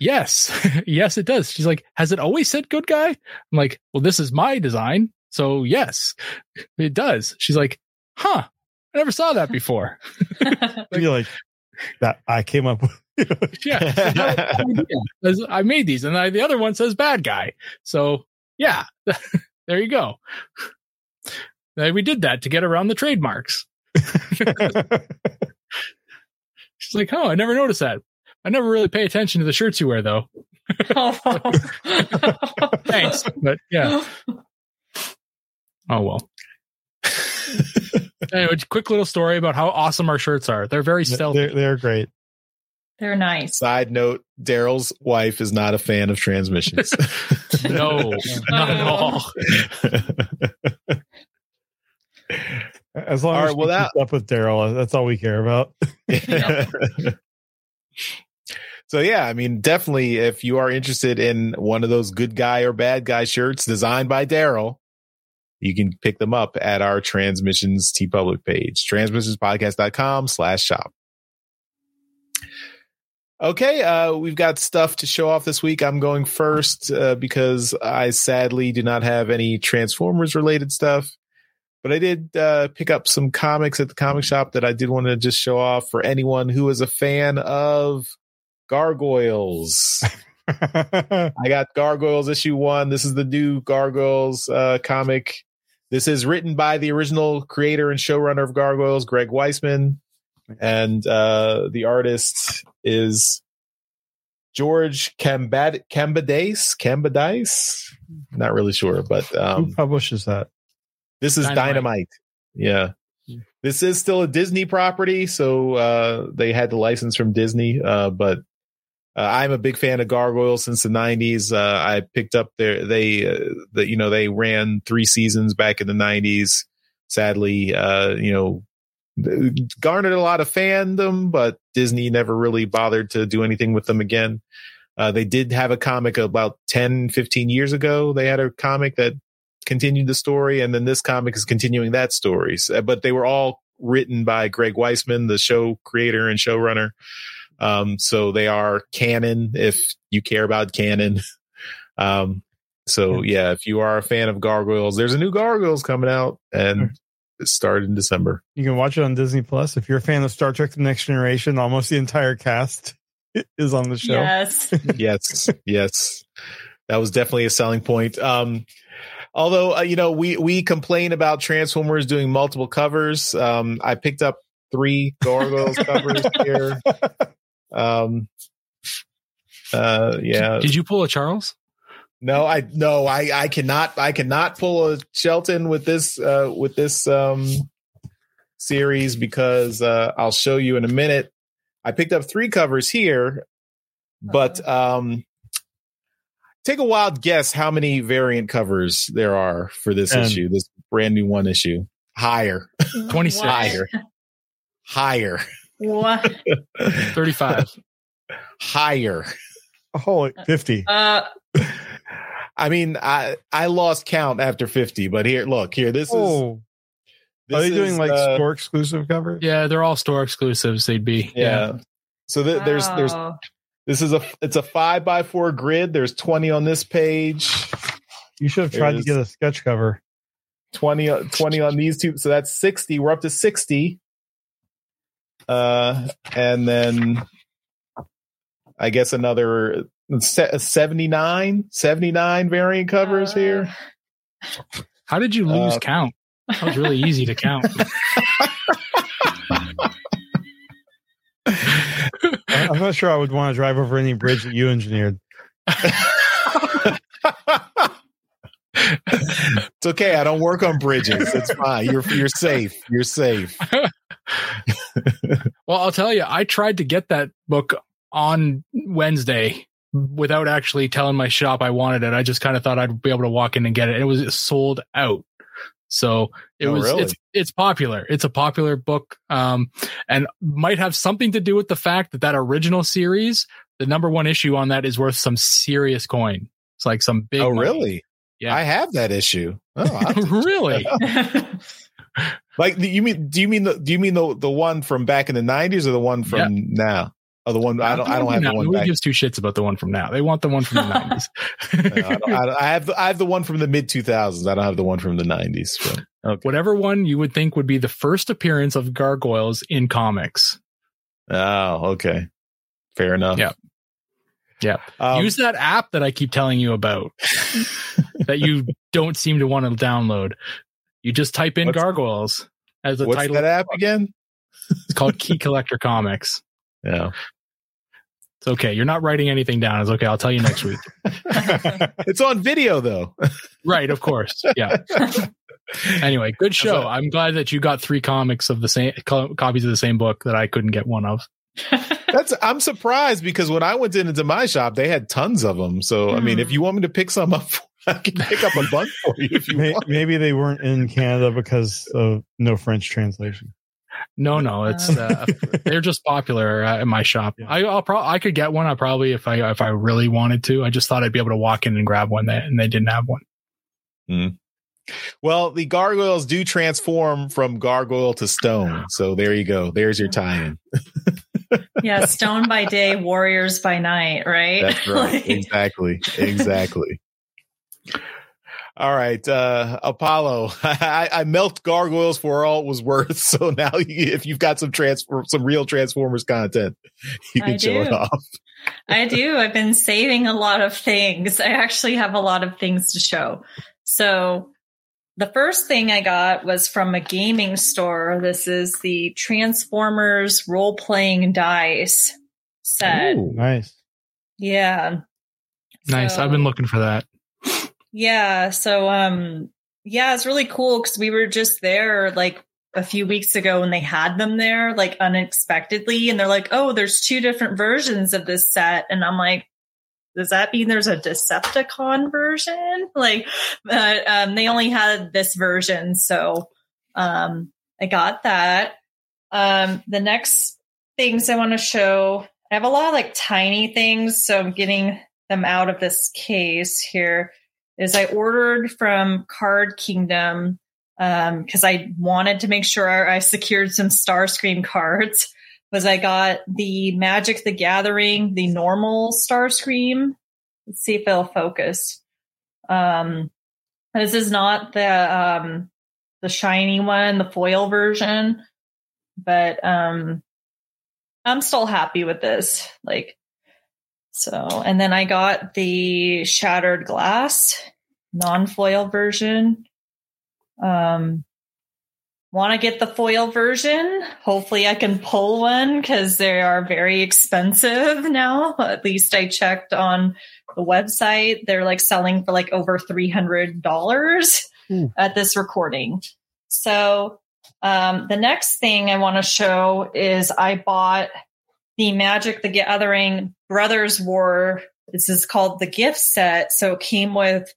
S1: yes, *laughs* yes, it does. She's like, has it always said good guy? I'm like, well, this is my design. So yes, it does. She's like, huh, I never saw that before. *laughs*
S3: you're like that. I came up with.
S1: yeah. I made these and I, the other one says bad guy. So yeah, there you go. We did that to get around the trademarks. *laughs* She's like, oh, I never noticed that. I never really pay attention to the shirts you wear though. *laughs* Thanks. But yeah. Oh well. *laughs* anyway, quick little story about how awesome our shirts are. They're very stealthy.
S3: they're, they're great.
S4: They're nice.
S2: Side note: Daryl's wife is not a fan of transmissions. *laughs* *laughs*
S1: no, not at all. *laughs*
S3: As long
S2: All
S3: as
S2: right,
S3: she
S2: well, that-
S3: up with Daryl, that's all we care about.
S2: so yeah, I mean, definitely, if you are interested in one of those good guy or bad guy shirts designed by Daryl, you can pick them up at our Transmissions TeePublic page, transmissionspodcast.com slash shop. Okay, uh, we've got stuff to show off this week. I'm going first uh, because I sadly do not have any Transformers related stuff. But I did uh, pick up some comics at the comic shop that I did want to just show off for anyone who is a fan of Gargoyles. *laughs* I got Gargoyles issue one. This is the new Gargoyles uh, comic. This is written by the original creator and showrunner of Gargoyles, Greg Weisman, *laughs* and uh, the artist is George Cambad- Kambadais. Kambadais, not really sure, but um,
S3: Who publishes that?
S2: this is
S1: Dynamite.
S2: Dynamite. Yeah. This is still a Disney property, so uh, they had the license from Disney. Uh, but uh, I'm a big fan of Gargoyles since the '90s. Uh, I picked up their they uh, the you know they ran three seasons back in the '90s. Sadly, uh, you know garnered a lot of fandom, but Disney never really bothered to do anything with them again. Uh, they did have a comic about 10, 15 years ago. They had a comic that continued the story, and then this comic is continuing that story. So, but they were all written by Greg Weisman, the show creator and showrunner. Um, so they are canon if you care about canon. *laughs* Um, so yeah, if you are a fan of Gargoyles, there's a new Gargoyles coming out and it started in December.
S3: You can watch it on Disney Plus. If you're a fan of Star Trek The Next Generation, almost the entire cast *laughs* is on the show.
S4: Yes. *laughs*
S2: yes, yes. That was definitely a selling point. Um, although, uh, you know, we, we complain about Transformers doing multiple covers. Um, I picked up three Gargoyles covers *laughs* here. Um, uh, yeah.
S1: Did you pull a Charles?
S2: No, I no, I I cannot I cannot pull a Shelton with this uh with this um series because uh I'll show you in a minute. I picked up three covers here, but um take a wild guess how many variant covers there are for this
S3: Ten.
S2: issue, this brand new one issue. Higher. *laughs*
S1: 26.
S2: Higher. Higher.
S4: What? *laughs*
S1: 35.
S2: Higher.
S3: Oh, 50.
S4: Uh,
S2: I mean, I I lost count after 50, but here look, here this is
S3: Oh,
S2: this
S3: are they
S2: is,
S3: doing like
S2: uh,
S3: store exclusive covers?
S1: Yeah, they're all store exclusives. They'd be.
S2: yeah. So th- there's there's this is a it's a five by four grid. There's 20 on this page,
S3: You should have tried to get a sketch cover.
S2: 20 on- 20 on these two. So that's 60. We're up to 60. Uh and then I guess another se- 79 79 variant covers
S4: Uh,
S2: here. *laughs*
S1: How did you lose
S2: Uh,
S1: count? That was really easy to count. *laughs*
S3: I- I'm not sure I would want to drive over any bridge that you engineered. *laughs*
S2: it's okay. I don't work on bridges. It's fine. You're you're safe. You're safe.
S1: Well, I'll tell you, I tried to get that book on Wednesday without actually telling my shop I wanted it. I just kind of thought I'd be able to walk in and get it. It was sold out. So it
S2: Oh,
S1: was
S2: really?
S1: it's it's popular. It's a popular book um and might have something to do with the fact that that original series, the number one issue on that is worth some serious coin. It's like some big
S2: oh,
S1: money.
S2: really?
S1: Yeah.
S2: I have that issue. Oh, I- *laughs*
S1: really? *laughs*
S2: like you mean? Do you mean the? Do you mean the the one from back in the nineties or the one from now? Oh, the one I don't. I don't have the one
S1: Nobody
S2: back.
S1: gives two shits about the one from now. They want the one from the *laughs* nineties.
S2: No, I, I, I have the, I have the one from the mid two thousands. I don't have the one from the nineties. Okay.
S1: Whatever one you would think would be the first appearance of gargoyles in comics.
S2: Oh, okay. Fair enough.
S1: Yeah. Yeah.
S2: Um,
S1: Use that app that I keep telling you about *laughs* that you don't seem to want to download. You just type in
S2: What's-
S1: gargoyles as the
S2: what's
S1: title.
S2: What's that app again?
S1: It's called *laughs* Key Collector Comics.
S2: Yeah.
S1: It's okay. You're not writing anything down. It's okay. I'll tell you next week. *laughs* *laughs*
S2: it's on video though. *laughs*
S1: right. Of course. Yeah. Anyway, good show.
S2: a-
S1: I'm glad that you got three comics of the same co- copies of the same book that I couldn't get one of.
S2: That's I'm surprised because when I went into my shop, they had tons of them. So I mean, if mm. you want me to pick some up, I can pick up a bunch for you if you
S3: May-
S2: want.
S3: Maybe they weren't in Canada because of no French translation.
S1: No, no, it's uh, they're just popular uh, in my shop.
S3: Yeah.
S1: I, I'll probably I could get one. I probably if I if I really wanted to. I just thought I'd be able to walk in and grab one that and they didn't have one.
S2: Well, the gargoyles do transform from gargoyle to stone. So there you go. There's your tie-in. *laughs*
S4: yeah, stone by day, warriors by night, right?
S2: That's *laughs* right.
S4: Like-
S2: exactly. Exactly. All right, uh, Apollo. *laughs* I, I milked gargoyles for all it was worth. *laughs* So now, you, if you've got some transform, some real Transformers content, you can show it off. *laughs*
S4: I do. I've been saving a lot of things. I actually have a lot of things to show. So the first thing I got was from a gaming store. This is the Transformers role playing dice set.
S2: Ooh.
S3: Nice.
S4: Yeah.
S1: Nice.
S4: So-
S1: I've been looking for that.
S4: Yeah. So, um, yeah, it's really cool because we were just there like a few weeks ago when they had them there, like unexpectedly. And they're like, oh, there's two different versions of this set. And I'm like, does that mean there's a Decepticon version? Like, um, they only had this version. So, um, I got that. um, the next things I want to show, I have a lot of like tiny things, so I'm getting them out of this case here. Is I ordered from Card Kingdom because um, I wanted to make sure I secured some Starscream cards. Was I got the Magic the Gathering, the normal Starscream. Let's see if it'll focus. Um, this is not the um, the shiny one, the foil version, but um, I'm still happy with this. Like, so, and then I got the shattered glass non foil version. Um, want to get the foil version. Hopefully, I can pull one because they are very expensive *laughs* now. At least I checked on the website. They're like selling for like over $300 at this recording. So, um, the next thing I want to show is I bought the Magic the Gathering Brothers War. This is called the gift set. So it came with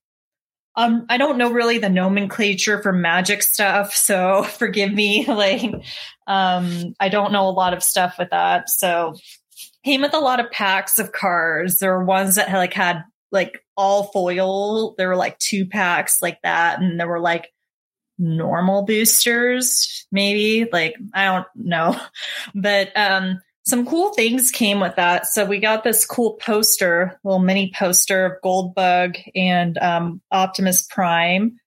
S4: um, I don't know really the nomenclature for magic stuff, so *laughs* forgive me. *laughs* Like, um, I don't know a lot of stuff with that. So, came with a lot of packs of cards. There were ones that had like had like all foil. There were like two packs like that, and there were like normal boosters, maybe. Like I don't know, *laughs* but um, some cool things came with that. So we got this cool poster, little mini poster of Goldbug and um, Optimus Prime.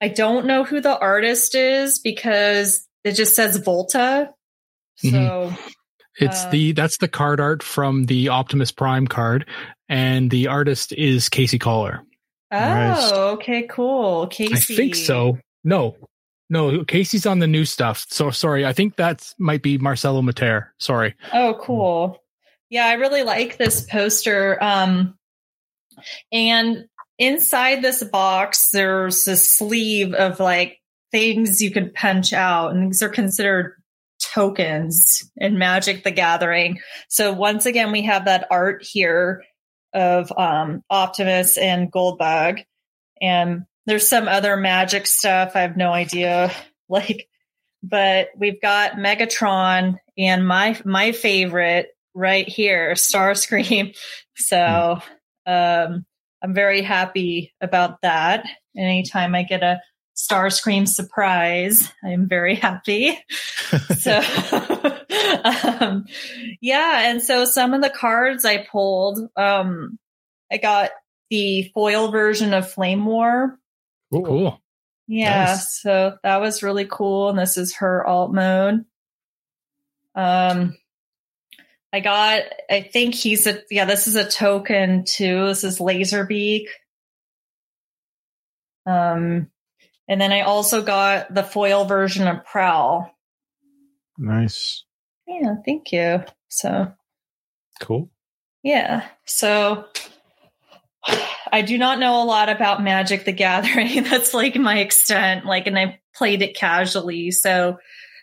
S4: I don't know who the artist is because it just says Volta. So mm-hmm.
S1: it's uh, the that's the card art from the Optimus Prime card, and the artist is Casey Coller.
S4: Oh, okay, cool. Casey.
S1: I think so. No, no, Casey's on the new stuff. So sorry. I think that might be Marcelo Mater. Sorry.
S4: Oh, cool. Yeah, I really like this poster. Um, and inside this box, there's a sleeve of like things you can punch out, and these are considered tokens in Magic the Gathering. So once again, we have that art here of um, Optimus and Goldbug. And there's some other magic stuff. I have no idea. *laughs* Like, but we've got Megatron and my my favorite right here, Starscream. *laughs* So um, I'm very happy about that. Anytime I get a Starscream surprise, I'm very happy. *laughs* so um, yeah, and so some of the cards I pulled, um, I got the foil version of Flame War
S1: Cool. cool.
S4: Yeah, nice. so that was really cool. And this is her alt mode. Um, I got, I think he's a, yeah, this is a token too. This is Laserbeak. Um, and then I also got the foil version of Prowl.
S3: Nice.
S4: Yeah, thank you. So
S2: cool.
S4: Yeah. So I do not know a lot about Magic the Gathering. *laughs* that's like my extent. Like, and I played it casually. So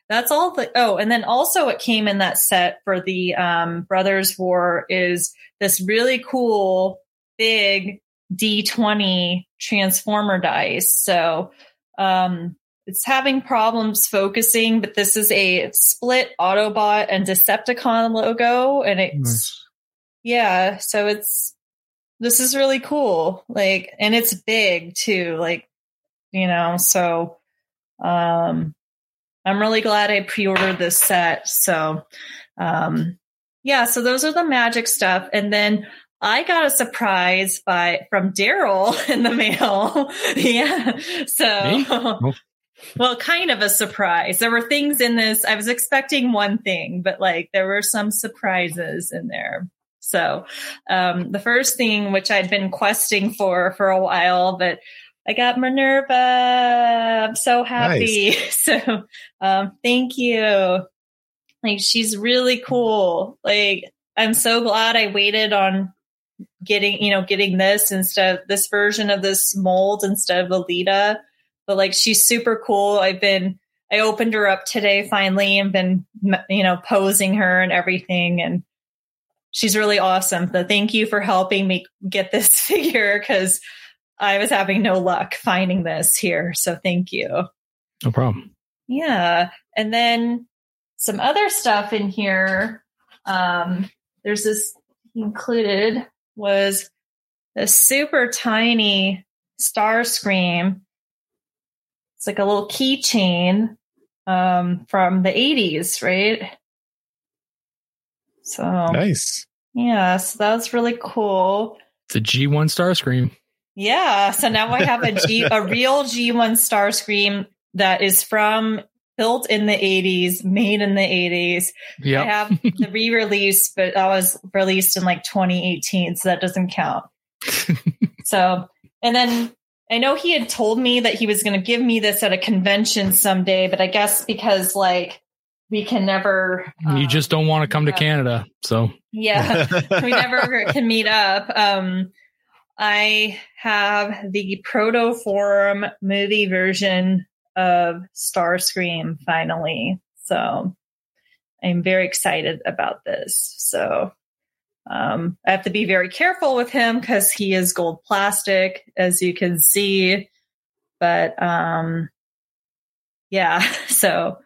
S4: that's all the, oh, and then also it came in that set for the um, Brothers War is this really cool big D20 transformer dice. So, um, it's having problems focusing, but this is a split Autobot and Decepticon logo. And it's, nice. yeah, so it's, this is really cool. Like, and it's big too. Like, you know, so, um, I'm really glad I pre-ordered this set. So, um, yeah, so those are the magic stuff. And then I got a surprise by from Daryl *laughs* in the mail. *laughs* yeah. So *laughs* well, kind of a surprise. There were things in this. I was expecting one thing, but like there were some surprises in there. So, um, the first thing which I'd been questing for for a while, but I got Minerva. I'm so happy. Nice. *laughs* So, um, thank you. Like, she's really cool. Like, I'm so glad I waited on getting, you know, getting this instead of this version of this mold instead of Alita. But like, she's super cool. I've been, I opened her up today finally and been, you know, posing her and everything. And she's really awesome. So thank you for helping me get this *laughs* figure because I was having no luck finding this here. So thank you.
S1: No problem.
S4: Yeah. And then some other stuff in here. Um, there's this included was a super tiny star scream. It's like a little keychain um, from the 80s, right? So
S2: Nice.
S4: yeah, so that was really cool.
S1: It's a G1 Starscream.
S4: Yeah, so now I have a G, a *laughs* real G1 Starscream that is from built in the 80s, made in the 80s. I have *laughs* the re-release, but that was released in like 2018, so that doesn't count. *laughs* so, and then I know he had told me that he was going to give me this at a convention someday, but I guess because like we can never,
S1: you
S4: um,
S1: just don't want to come to. Canada. So
S4: yeah, we *laughs* never can meet up. Um, I have the Proto Forum movie version of Starscream finally. So I'm very excited about this. So um, I have to be very careful with him because he is gold plastic, as you can see. But um, yeah, *laughs* so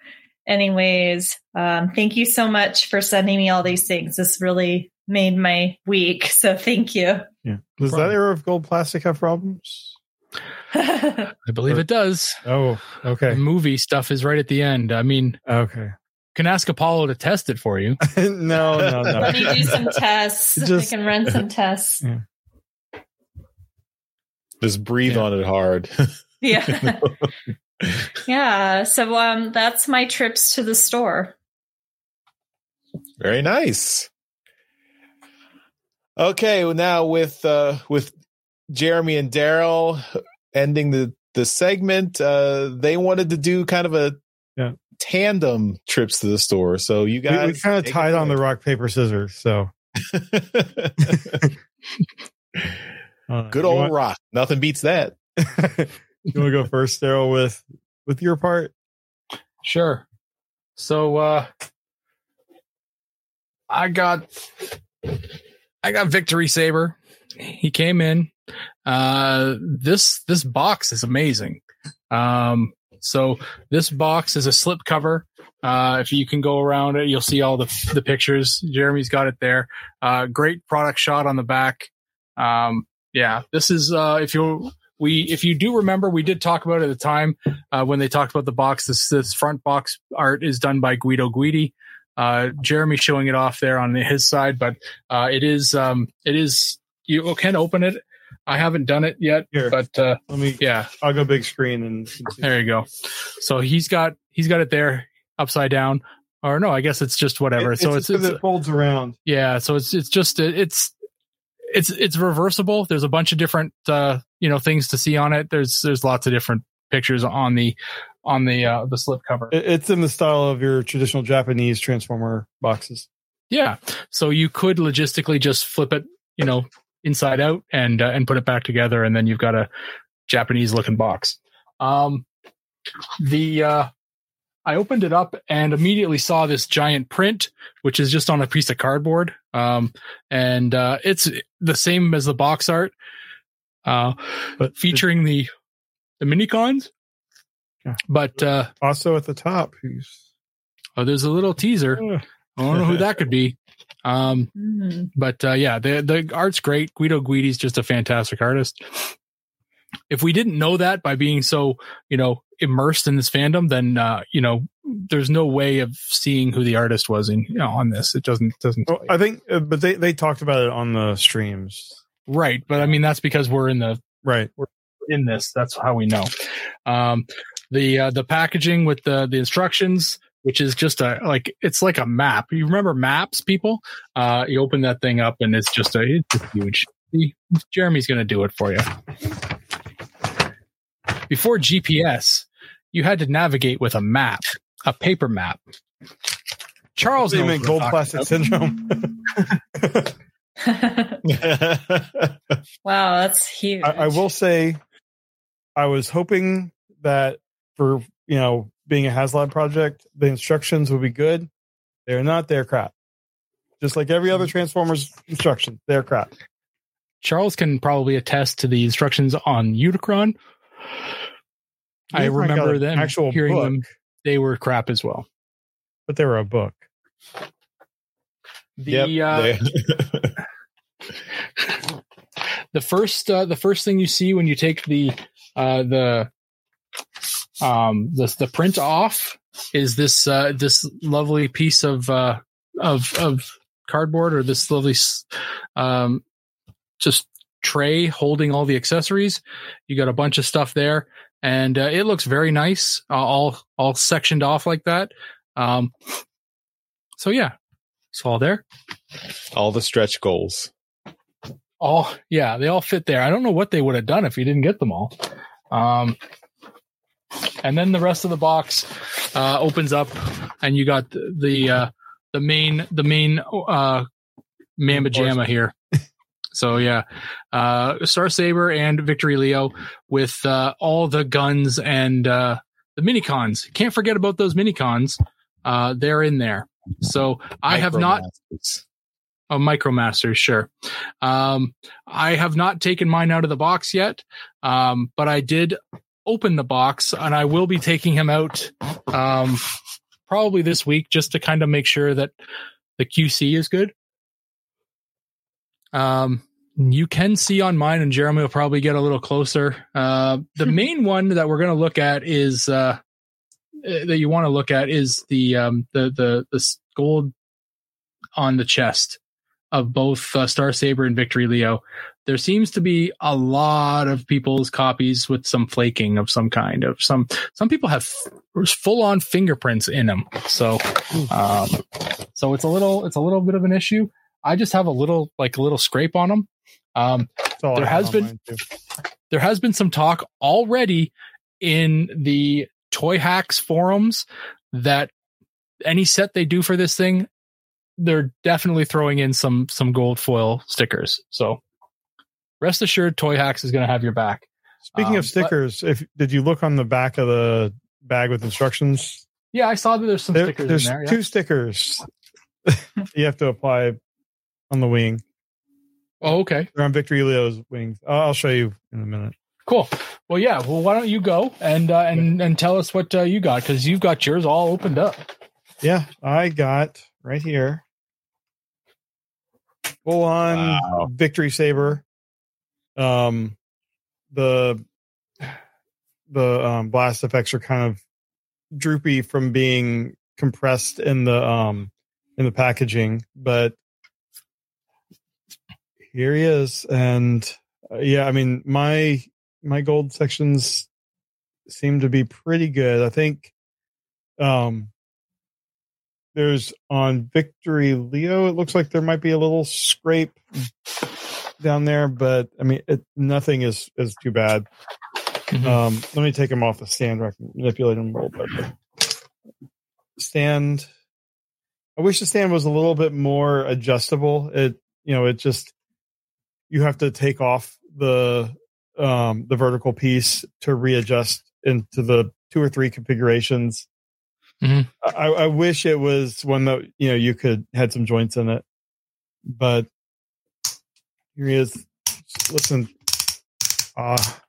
S4: anyways, um, thank you so much for sending me all these things. This really made my week. So thank you.
S3: Yeah. Does that
S1: Problem.
S3: era of gold plastic have problems? *laughs*
S1: I believe it does.
S3: Oh,
S1: The
S3: okay.
S1: movie stuff is right at the end. I mean,
S3: Okay.
S1: can ask Apollo to test it for you. *laughs*
S3: no, no, no. *laughs*
S4: Let me do some tests.
S3: Just-
S4: I can run some tests.
S2: Just breathe
S1: Yeah.
S2: on it hard.
S4: Yeah. *laughs* yeah. So um that's my trips to the store.
S2: Very nice. Okay, well now with uh with Jeremy and Daryl ending the the segment, uh they wanted to do kind of a
S3: Yeah.
S2: tandem trips to the store. So you
S3: We,
S2: guys
S3: we kind of tied on the rock paper scissors. So *laughs* *laughs* uh,
S2: Good old
S3: want-
S2: rock. Nothing beats that.
S3: You want to go first, Daryl, with with your part?
S1: Sure. So uh I got I got Victory Saber. He came in. Uh this this box is amazing. Um so this box is a slip cover. Uh if you can go around it, you'll see all the the pictures. Jeremy's got it there. Uh great product shot on the back. Um yeah, this is uh if you we if you do remember we did talk about it at the time uh, when they talked about the box. This this front box art is done by Guido Guidi. Uh, Jeremy showing it off there on his side, but uh, it is um, it is you can open it. I haven't done it yet,
S3: Here.
S1: but uh,
S3: Let me.
S1: yeah,
S3: I'll go big screen and.
S1: there you go. So he's got he's got it there upside down, or no, I guess it's just whatever.
S3: It-
S1: so
S3: it's,
S1: it's, it's
S3: it folds around.
S1: yeah, so it's it's just it's it's it's reversible. There's a bunch of different uh you know things to see on it. There's there's lots of different pictures on the on the uh the slip cover.
S3: It's in the style of your traditional Japanese Transformer boxes.
S1: Yeah. So you could logistically just flip it, you know, inside out and uh, and put it back together and then you've got a Japanese looking box. Um the uh I opened it up and immediately saw this giant print which is just on a piece of cardboard. Um and uh it's the same as the box art. Uh
S3: But
S1: featuring the the mini cons.
S3: Yeah.
S1: But uh
S3: also at the top, who's
S1: oh, there's a little teaser. I don't know who that could be. Um
S4: Mm.
S1: but uh, yeah, the the art's great. Guido Guidi's just a fantastic artist. If we didn't know that by being so, you know, immersed in this fandom, then uh, you know, there's no way of seeing who the artist was in you know, on this. It doesn't doesn't
S3: well, I think, uh, but they they talked about it on the streams,
S1: right. But I mean, that's because we're in the
S3: right?
S1: We're in this. That's how we know. Um, the uh, the packaging with the the instructions, which is just a like it's like a map. You remember maps, people? Uh, you open that thing up and it's just a it's huge. Jeremy's going to do it for you. Before GPS, you had to navigate with a map, a paper map. Charles
S3: They
S1: knows
S3: meant gold plastic syndrome. *laughs* *laughs* *laughs*
S4: wow, that's huge.
S3: I, I will say, I was hoping that for you know being a HasLab project, the instructions would be good. They're not. They're crap. Just like every other Transformers instruction, they're crap.
S1: Charles can probably attest to the instructions on Unicron. I
S3: Unicron got
S1: remember them
S3: actual
S1: hearing
S3: book.
S1: them. They were crap as well.
S3: but they were a book.
S1: The
S2: Yep,
S1: uh,
S2: they- *laughs*
S1: the first uh, the first thing you see when you take the uh, the um the the print off is this uh, this lovely piece of uh, of of cardboard or this lovely um just tray holding all the accessories. You got a bunch of stuff there, and uh, it looks very nice, uh, all all sectioned off like that. Um, so yeah, it's all there
S2: all the stretch goals.
S1: All yeah they all fit there. I don't know what they would have done if you didn't get them all. Um and then the rest of the box uh opens up and you got the the, uh the main the main uh mamba jamma here. *laughs* So yeah. Uh star saber and victory leo with uh all the guns and uh the mini cons. Can't forget about those mini cons. Uh they're in there. So i have not. Oh, MicroMasters, sure. Um, I have not taken mine out of the box yet, um, but I did open the box, and I will be taking him out um, probably this week just to kind of make sure that the QC is good. Um, you can see on mine, and Jeremy will probably get a little closer. Uh, the *laughs* main one that we're going to look at is uh, uh, that you want to look at is the um, the the the gold on the chest of both uh, Star Saber and Victory Leo. There seems to be a lot of people's copies with some flaking of some kind of some. Some people have full on fingerprints in them, so um, so it's a little it's a little bit of an issue. I just have a little like a little scrape on them. Um,
S3: I
S1: There has been- there has been some talk already in the toy hacks forums that any set they do for this thing they're definitely throwing in some some gold foil stickers so rest assured toy hacks is going to have your back
S3: Speaking
S1: Um,
S3: of stickers, if did you look on the back of the bag with instructions?
S1: yeah i saw that there's some
S3: There-
S1: stickers
S3: there's
S1: in there yeah.
S3: two stickers *laughs* you have to apply on the wing.
S1: oh okay
S3: They're on Victory Leo's wings. I'll I'll show you in a minute.
S1: cool well yeah well why don't you go and uh, and and tell us what uh, you got because you've got yours all opened up
S3: Yeah, I got right here. Full on
S2: Wow.
S3: victory saber. Um the the um blast effects are kind of droopy from being compressed in the um in the packaging, but here he is and uh, yeah, I mean my my gold sections seem to be pretty good. I think um there's on victory leo it looks like there might be a little scrape down there but i mean it, nothing is is too bad.
S1: Mhm.
S3: um let me take him off the stand where i can manipulate him a little bit stand i wish the stand was a little bit more adjustable. It you know it just you have to take off the um the vertical piece to readjust into the two or three configurations
S1: Mhm.
S3: I, I wish it was one that you know you could had some joints in it, but here he is. Listen, ah,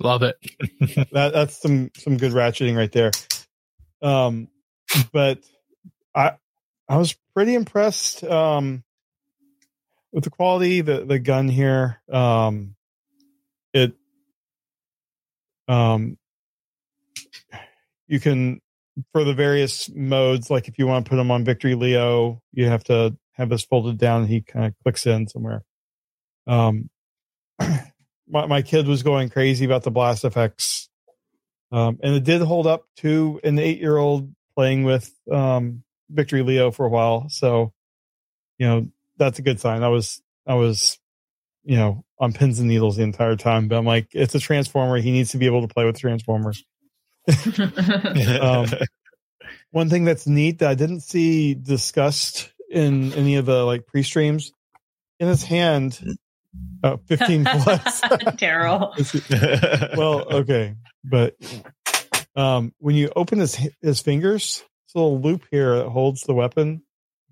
S1: love it *laughs*
S3: that that's some some good ratcheting right there. Um, but I I was pretty impressed um with the quality the the gun here. Um, it um you can for the various modes like if you want to put them on victory leo you have to have this folded down he kind of clicks in somewhere. Um *clears throat* my, my kid was going crazy about the blast effects um and it did hold up to an eight year old playing with um victory leo for a while so you know that's a good sign. I was i was you know on pins and needles the entire time but i'm like it's a transformer. He needs to be able to play with transformers *laughs* Um, one thing that's neat that I didn't see discussed in any of the like pre streams in his hand, uh, 15 *laughs* plus.
S4: Daryl.
S3: well, okay, but um, when you open his his fingers, this little loop here that holds the weapon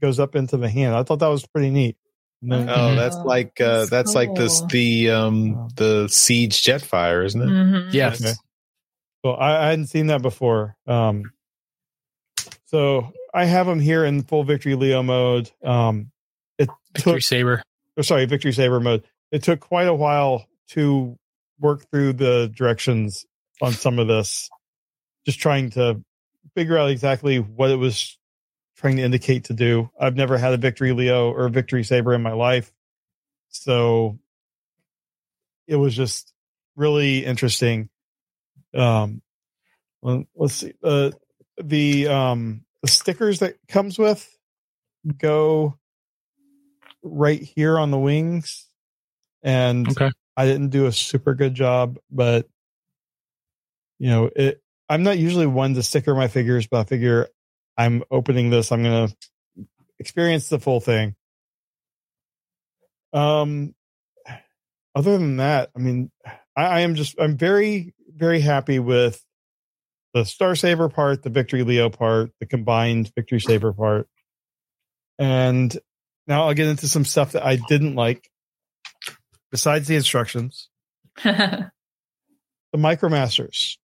S3: goes up into the hand. I thought that was pretty neat. And then,
S2: Oh, that's like uh,
S4: That's
S2: that's like this the um the siege Jetfire, isn't it?
S4: Mhm.
S1: yes
S3: Okay. Well, I, I hadn't seen that before. Um, So I have them here in full victory Leo mode. Um, it
S1: Victory
S3: took,
S1: Saber.
S3: or sorry, victory saber mode. It took quite a while to work through the directions on some of this, just trying to figure out exactly what it was trying to indicate to do. I've never had a victory Leo or a victory saber in my life. So it was just really interesting. Um, let's see. Uh, the um the stickers that comes with go right here on the wings, and
S1: Okay.
S3: I didn't do a super good job, but you know it. I'm not usually one to sticker my figures, but I figure I'm opening this. I'm gonna experience the full thing. Um, other than that, I mean, I, I am just I'm very very happy with the Star Saber part, the Victory Leo part, the combined Victory Saber part, and now I'll get into some stuff that I didn't like. Besides the instructions, *laughs* the Micromasters,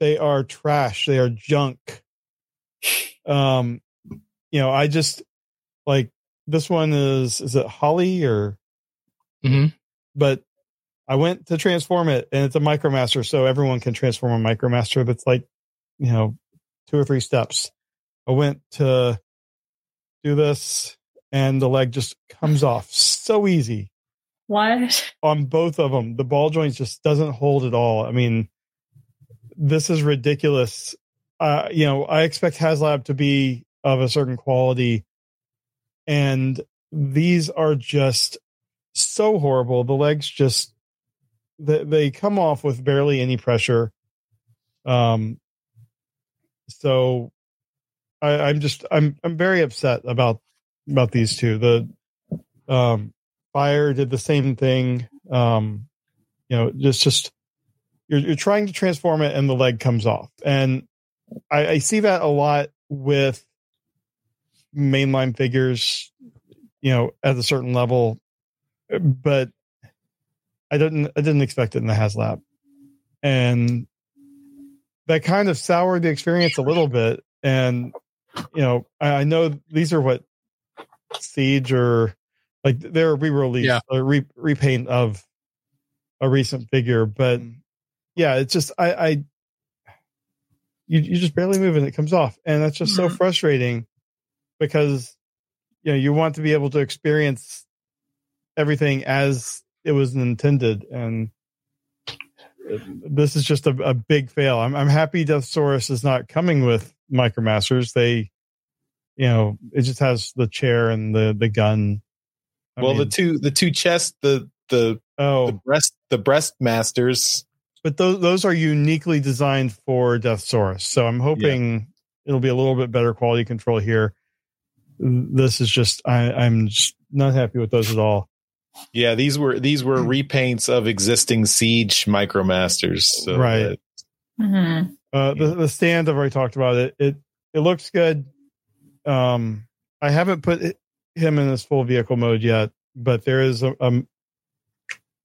S3: they are trash. They are junk. Um, you know, I just like this one is is it Holly or
S1: Mhm.
S3: but I went to transform it and it's a micromaster, so everyone can transform a micromaster that's like, you know, two or three steps. I went to do this and the leg just comes off so easy
S4: what?
S3: on both of them. The ball joint just doesn't hold at all. I mean, this is ridiculous. Uh, you know, I expect HasLab to be of a certain quality, and these are just so horrible. The legs just they, they come off with barely any pressure. Um, so I, I'm just I'm I'm very upset about about these two. The um fire did the same thing um you know just just you're, you're trying to transform it and the leg comes off and I, I see that a lot with mainline figures you know at a certain level but i didn't i didn't expect it in the haslab and that kind of soured the experience a little bit and you know i, I know these are what siege or like they're a re-release
S1: Yeah.
S3: a re- repaint of a recent figure but yeah it's just i i you, you just barely move and it comes off and that's just so
S4: Mhm.
S3: frustrating because you know you want to be able to experience everything as it was intended and this is just a, a big fail i'm, I'm happy deathsaurus is not coming with micromasters they you know it just has the chair and the the gun I
S2: well, the two the two chests, the the
S3: oh
S2: the breast the breast masters.
S3: but those those are uniquely designed for Deathsaurus. So I'm hoping it'll be a little bit better quality control here. This is just I, I'm just not happy with those at all.
S2: Yeah, these were these were repaints of existing siege micromasters. So
S3: Right.
S2: that-
S4: Mhm.
S3: Uh, the the stand I've already talked about it. It it looks good. Um, I haven't put it, him in his full vehicle mode yet, but there is a um,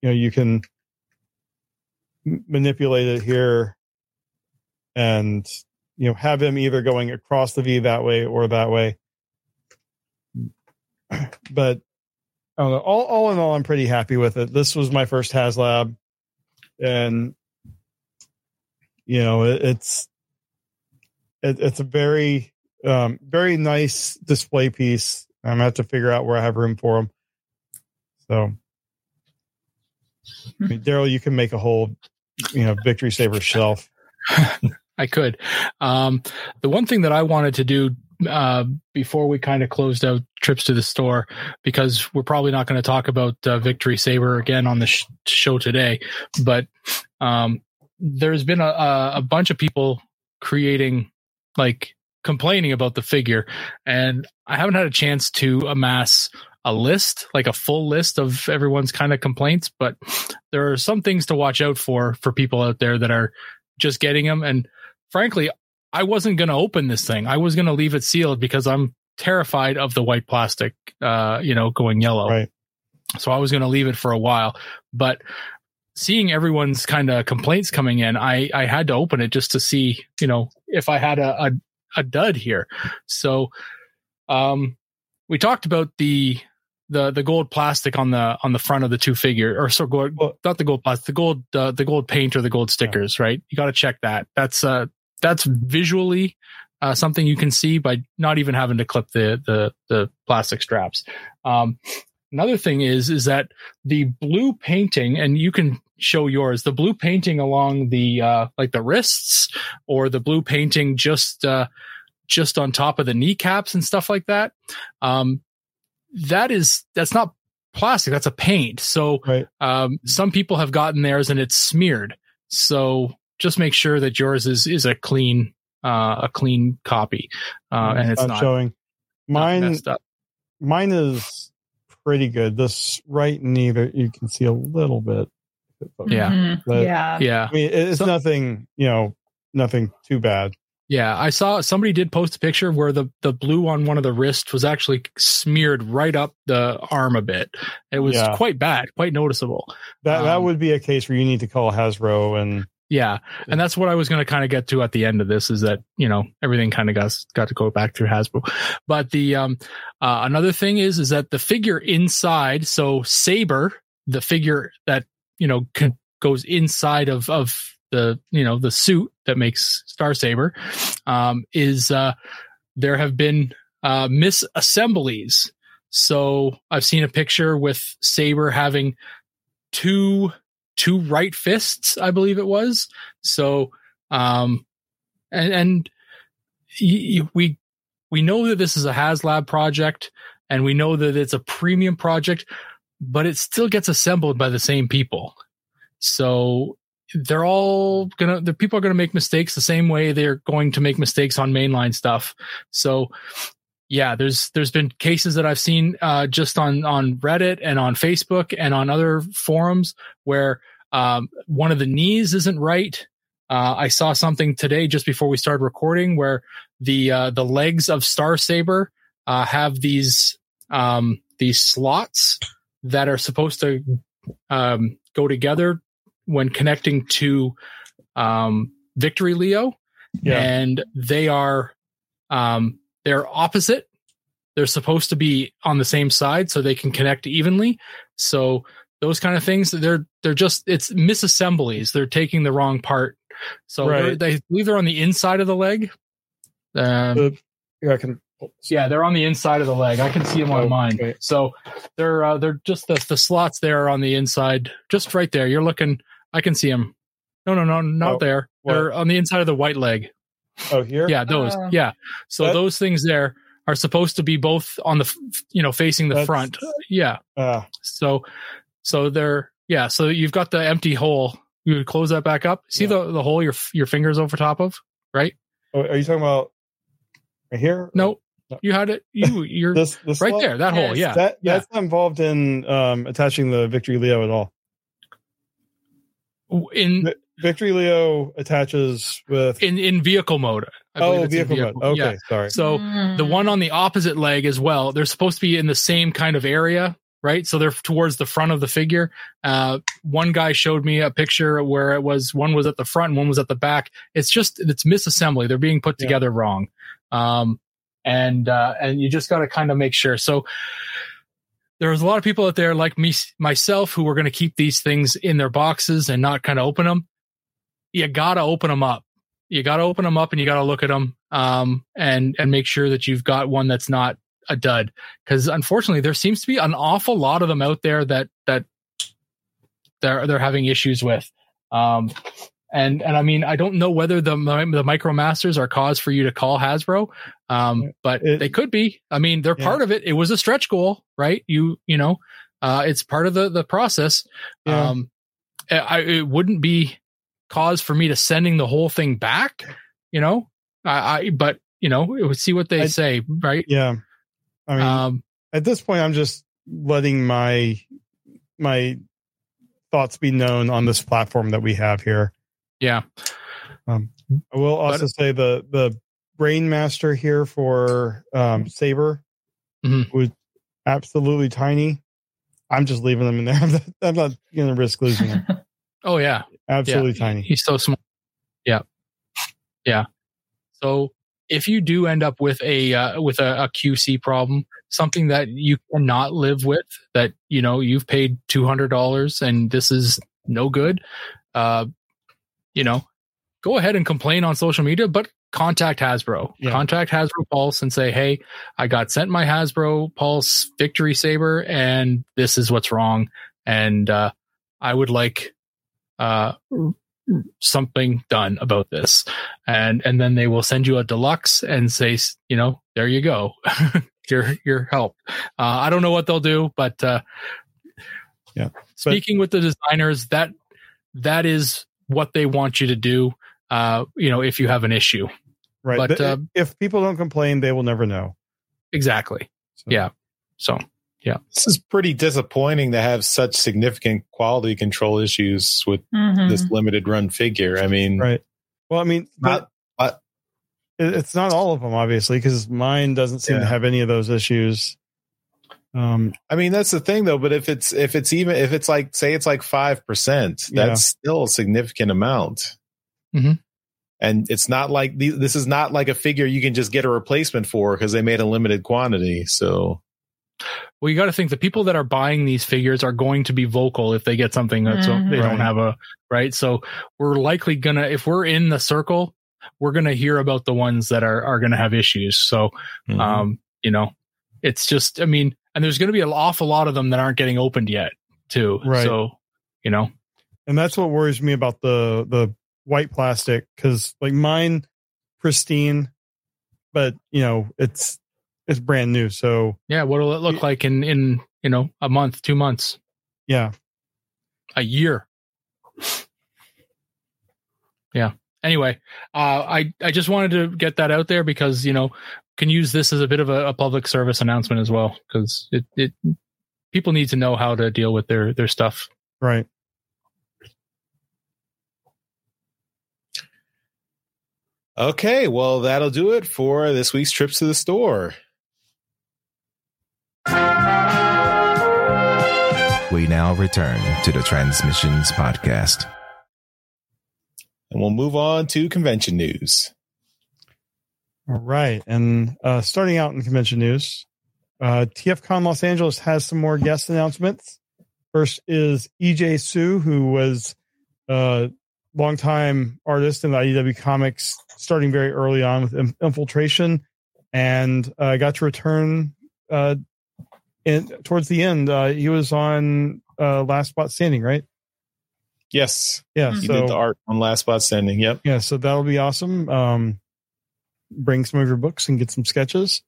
S3: you know, you can manipulate it here, and you know, have him either going across the V that way or that way. *clears throat* But I don't know. All all in all, I'm pretty happy with it. This was my first HasLab, and you know it, it's it, it's a very um very nice display piece i'm gonna have to figure out where i have room for them so I mean, daryl you can make a whole you know victory saber shelf *laughs*
S1: I could. Um, the one thing that I wanted to do uh, before we kind of closed out trips to the store, because we're probably not going to talk about uh, Victory Saber again on the sh- show today, but um, there's been a, a, a bunch of people creating like complaining about the figure, and I haven't had a chance to amass a list, like a full list of everyone's kind of complaints, but there are some things to watch out for for people out there that are just getting them. And frankly, I wasn't going to open this thing. I was going to leave it sealed because I'm terrified of the white plastic, uh, you know, going yellow.
S3: right
S1: So I was going to leave it for a while, but seeing everyone's kind of complaints coming in, I, I had to open it just to see, you know, if I had a, a, a dud here. So, um, we talked about the the the gold plastic on the on the front of the two figure or so gold
S3: Well-
S1: not the gold plastic the gold uh, the gold paint or the gold stickers right you got to check that that's uh that's visually uh, something you can see by not even having to clip the the the plastic straps. Um another thing is is that the blue painting and you can show yours the blue painting along the uh like the wrists or the blue painting just uh just on top of the kneecaps and stuff like that um that is that's not plastic that's a paint. So
S3: Right.
S1: um some people have gotten theirs and it's smeared. So just make sure that yours is is a clean uh a clean copy uh and it's
S3: I'm
S1: not,
S3: showing. Mine,
S1: messed up
S3: mine is pretty good. This right knee that you can see a little bit.
S1: Yeah.
S4: Mhm.
S3: But-
S4: yeah.
S1: yeah
S3: I mean, it's
S1: So-
S3: nothing, you know, nothing too bad.
S1: Yeah, I saw somebody did post a picture where the the blue on one of the wrists was actually smeared right up the arm a bit. It was
S3: Yeah.
S1: quite bad, quite noticeable.
S3: That that
S1: Um,
S3: would be a case where you need to call Hasbro and
S1: Yeah, and that's what I was going to kind of get to at the end of this is that you know everything kind of got got to go back through Hasbro, but the um uh, another thing is is that the figure inside, so Saber, the figure that you know con- goes inside of of the you know the suit that makes Star Saber, um, is uh there have been uh misassemblies. So I've seen a picture with Saber having two two right fists, I believe it was. So, um, and, and we, we know that this is a HasLab project and we know that it's a premium project, but it still gets assembled by the same people. So they're all gonna, the people are gonna make mistakes the same way they're going to make mistakes on mainline stuff. So, yeah, there's there's been cases that I've seen uh, just on on Reddit and on Facebook and on other forums where um, one of the knees isn't right. Uh, I saw something today just before we started recording where the uh, the legs of Star Saber uh, have these um, these slots that are supposed to um, go together when connecting to um, Victory Leo,
S3: Yeah.
S1: and they are um, they're opposite. They're supposed to be on the same side so they can connect evenly. So those kind of things, they're they're just it's misassemblies. They're taking the wrong part. So
S3: Right.
S1: they believe they're on the inside of the leg. Um,
S3: The- yeah, I can.
S1: yeah, they're on the inside of the leg. I can see them on
S3: Oh,
S1: mine.
S3: okay.
S1: So they're uh, they're just the the slots there are on the inside, just right there. You're looking. I can see them. No, no, no, not
S3: Oh,
S1: there.
S3: what?
S1: They're on the inside of the white leg.
S3: Oh, here.
S1: Yeah, those.
S4: Oh.
S1: Yeah. So
S3: That-
S1: those things there are supposed to be both on the, you know, facing the front. Yeah.
S3: Uh,
S1: So, so they're, yeah. So you've got the empty hole. You would close that back up. See
S3: Yeah.
S1: the, the hole your, your fingers over top of, right?
S3: oh, are you talking about right here?
S1: No,
S3: No.
S1: you had it. You, you're *laughs*
S3: This, this
S1: right
S3: slot?
S1: there. That hole. Yeah.
S3: That
S1: yeah.
S3: that's not involved in um, attaching the Victory Leo at all.
S1: In,
S3: Victory Leo attaches with.
S1: in, in vehicle mode. I believe
S3: oh,
S1: it's in
S3: vehicle, mode. Okay,
S1: Yeah.
S3: sorry.
S1: So
S4: Mm.
S1: the one on the opposite leg as well they're supposed to be in the same kind of area right so they're towards the front of the figure uh one guy showed me a picture where it was one was at the front and one was at the back it's just it's misassembly they're being put
S3: Yeah.
S1: together wrong um and uh and you just got to kind of make sure so there's a lot of people out there like me myself who are going to keep these things in their boxes and not kind of open them you got to open them up. You got to open them up and you got to look at them um, and and make sure that you've got one that's not a dud. Because unfortunately there seems to be an awful lot of them out there that that they're they're having issues with. Um, and and I mean I don't know whether the the micromasters are cause for you to call Hasbro um, but
S3: It-
S1: they could be. I mean they're
S3: Yeah.
S1: part of it. It was a stretch goal right? You you know uh, it's part of the the process.
S3: Yeah.
S1: um, I, it wouldn't be cause for me to sending the whole thing back, you know. I, I but you know, it would see what they
S3: I-
S1: say, right?
S3: yeah. I mean,
S1: um,
S3: at this point, I'm just letting my my thoughts be known on this platform that we have here.
S1: yeah, Um,
S3: I will also say the the brain master here for um, Saber
S1: Mhm.
S3: was absolutely tiny. I'm just leaving them in there. *laughs* I'm not, I'm not going to risk losing them. *laughs*
S1: oh yeah,
S3: Absolutely
S1: yeah.
S3: tiny.
S1: He's so small. Yeah, yeah. So if you do end up with a uh, with a, a QC problem, something that you cannot live with, that you know you've paid two hundred dollars and this is no good, uh, you know, go ahead and complain on social media, but contact Hasbro.
S3: Yeah.
S1: Contact Hasbro Pulse and say, "Hey, I got sent my Hasbro Pulse Victory Saber, and this is what's wrong, and uh, I would like uh, something done about this." And and then they will send you a deluxe and say, you know, there you go, *laughs* your your help. Uh, I don't know what they'll do, but uh,
S3: Yeah.
S1: Speaking with the designers, that that is what they want you to do. Uh, you know, if you have an issue.
S3: Right.
S1: But,
S3: But,
S1: uh,
S3: if people don't complain, they will never know.
S1: Exactly.
S3: So-
S1: Yeah. So
S2: This is pretty disappointing to have such significant quality control issues with
S4: Mhm.
S2: this limited run figure. I mean,
S3: Right. Well, I mean,
S2: not,
S3: but it- it's not all of them, obviously, because mine doesn't seem to have any of those issues. Um,
S2: I mean, that's the thing though. But if it's if it's even if it's like say it's like five percent,
S3: Yeah.
S2: that's still a significant amount.
S1: Mhm.
S2: And it's not like the- this is not like a figure you can just get a replacement for because they made a limited quantity. So
S1: well, you got to think the people that are buying these figures are going to be vocal if they get something that so
S4: Mhm.
S1: they don't have a right. So we're likely gonna if we're in the circle, we're gonna hear about the ones that are are gonna have issues. So
S2: Mm-hmm.
S1: um, you know, it's just I mean, and there's gonna be an awful lot of them that aren't getting opened yet too.
S3: Right.
S1: So you know,
S3: and that's what worries me about the the white plastic because like mine pristine but you know it's it's brand new so
S1: yeah. What'll it look like in in you know a month, two months,
S3: yeah
S1: a year? yeah. Anyway, uh, I I just wanted to get that out there because you know can use this as a bit of a, a public service announcement as well because it it people need to know how to deal with their their stuff.
S3: right
S2: okay, well that'll do it for this week's trips to the store.
S5: We now return to the Transmissions Podcast.
S2: And we'll move on to convention news.
S3: all right and uh starting out in convention news uh tfcon los angeles has some more guest announcements first is ej su who was a longtime artist in the idw comics starting very early on with infiltration and uh, got to return uh in towards the end uh he was on uh last bot standing right?
S2: Yes,
S3: yeah
S2: he
S3: so
S2: did the art on Last Bot Standing. Yep.
S3: yeah so that'll be awesome. Um bring some of your books and get some sketches.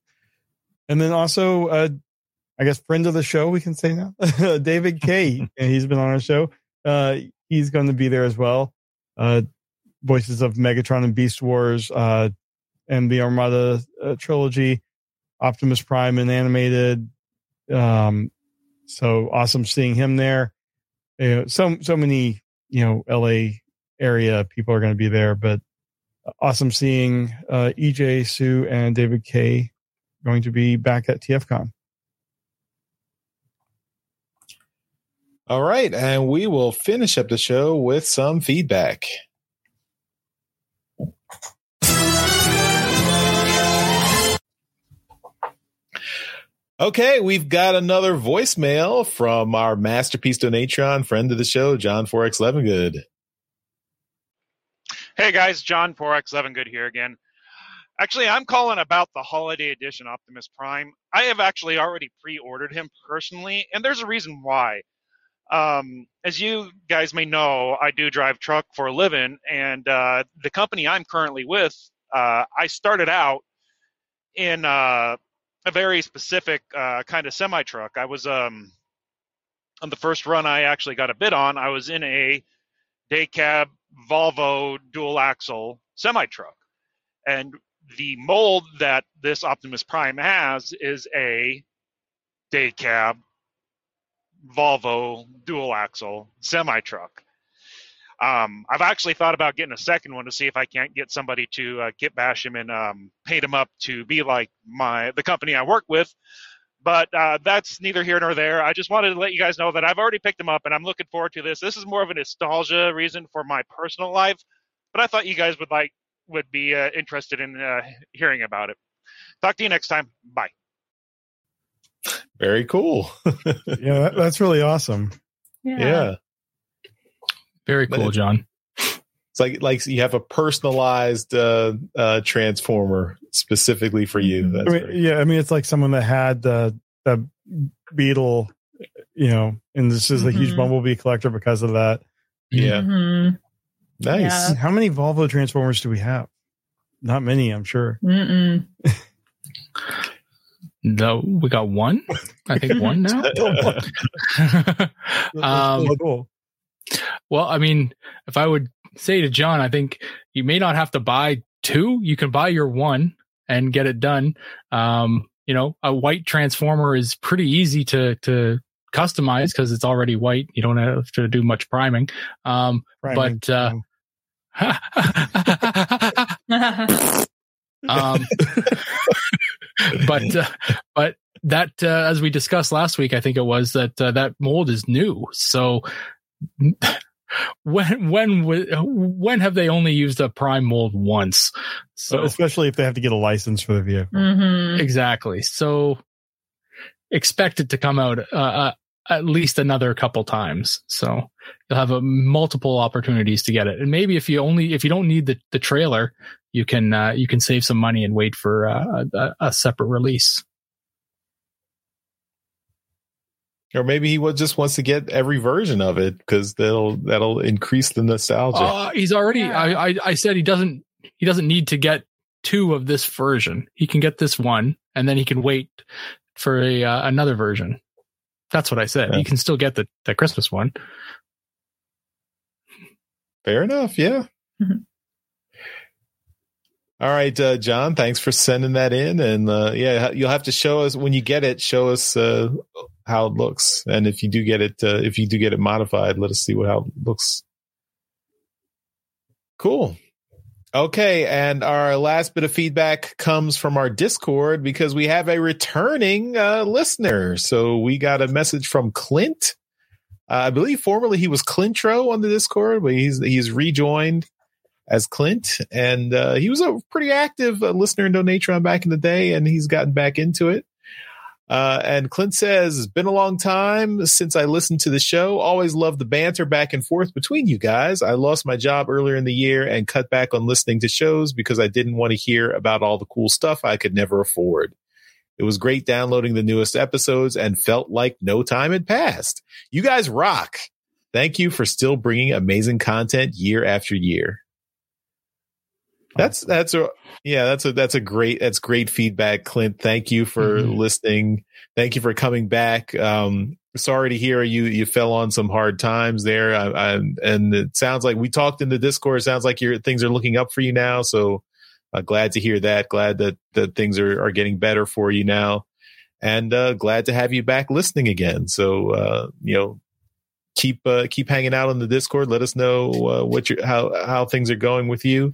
S3: And then also uh i guess friend of the show we can say now *laughs* david Kaye, *laughs* and he's been on our show. Uh he's going to be there as well. Uh voices of megatron and beast wars uh and the armada uh, trilogy. Optimus prime and animated um so awesome seeing him there you know, so so many you know la area people are going to be there but awesome seeing uh, EJ Su and David Kaye going to be back at TFCon.
S2: All right, and we will finish up the show with some feedback. Okay, we've got another voicemail from our masterpiece donatron friend of the show, John Forex Levengood.
S6: Hey guys, John Forex Levengood here again. Actually, I'm calling about the holiday edition Optimus Prime. I have actually already pre-ordered him personally, and there's a reason why. Um, as you guys may know, I do drive truck for a living, and uh, the company I'm currently with, uh, I started out in uh, a very specific uh, kind of semi truck. I was um, on the first run I actually got a bid on. I was in a day cab Volvo dual axle semi truck. And the mold that this Optimus Prime has is a day cab Volvo dual axle semi truck. Um, I've actually thought about getting a second one to see if I can't get somebody to uh, kit bash him and um, paint him up to be like my the company I work with. But uh, that's neither here nor there. I just wanted to let you guys know that I've already picked him up and I'm looking forward to this. This is more of a nostalgia reason for my personal life, but I thought you guys would like would be uh, interested in uh, hearing about it. Talk to you next time. Bye.
S2: Very cool. *laughs*
S3: yeah, that, that's really awesome.
S2: yeah.
S1: Very cool,
S2: it-
S1: John.
S2: It's like like you have a personalized uh, uh, transformer specifically for you. That's
S3: I mean,
S2: very-
S3: yeah, I mean, it's like someone that had the the beetle, you know, and this is a huge
S4: Mhm.
S3: bumblebee collector because of that.
S2: yeah,
S4: Mhm.
S2: nice.
S4: Yeah.
S3: How many Volvo transformers do we have? Not many, I'm sure.
S1: No, we got one. I think one *laughs* now. *laughs* *laughs* Um,
S3: cool.
S1: Well, I mean, if I would say to John, I think you may not have to buy two. You can buy your one and get it done. Um, you know, a white transformer is pretty easy to to customize because it's already white. You don't have to do much priming. Um,
S3: Priming.
S1: but, uh, *laughs* um, but uh, but that uh, as we discussed last week, I think it was that uh, that mold is new. So when when w- when have they only used a prime mold once?
S3: So
S1: So
S3: especially if they have to get a license for the vehicle.
S4: Mhm.
S1: exactly. So expect it to come out uh, uh, at least another couple times. So you'll have a multiple opportunities to get it. And maybe if you only if you don't need the the trailer, you can uh, you can save some money and wait for uh, a, a separate release.
S2: Or maybe he just wants to get every version of it because that'll that'll increase the nostalgia.
S1: Uh, he's already.
S4: Yeah.
S1: I, I I said he doesn't. He doesn't need to get two of this version. He can get this one, and then he can wait for a uh, another version. That's what I said.
S2: Yeah.
S1: You can still get the the Christmas one.
S2: Fair enough. Yeah.
S4: Mhm.
S2: All right, uh, John. Thanks for sending that in, and uh, yeah, you'll have to show us when you get it. Show us uh, how it looks, and if you do get it, uh, if you do get it modified, let us see what how it looks. Cool. Okay, and our last bit of feedback comes from our Discord because we have a returning uh, listener. So we got a message from Clint. Uh, I believe formerly he was Clintro on the Discord, but he's he's rejoined as Clint, and uh, he was a pretty active uh, listener in Donatron back in the day, and he's gotten back into it. Uh, and Clint says, "It's been a long time since I listened to the show. Always loved the banter back and forth between you guys. I lost my job earlier in the year and cut back on listening to shows because I didn't want to hear about all the cool stuff I could never afford." It was great downloading the newest episodes and felt like no time had passed. You guys rock. Thank you for still bringing amazing content year after year. That's that's a yeah that's a that's a great that's great feedback, Clint. Thank you for
S1: Mhm.
S2: listening. Thank you for coming back. Um, sorry to hear you you fell on some hard times there. I, I, and it sounds like we talked in the Discord. It sounds like your things are looking up for you now. So uh, glad to hear that. Glad that that things are are getting better for you now, and uh, glad to have you back listening again. So uh, you know keep uh, keep hanging out on the Discord. Let us know uh, what your how how things are going with you,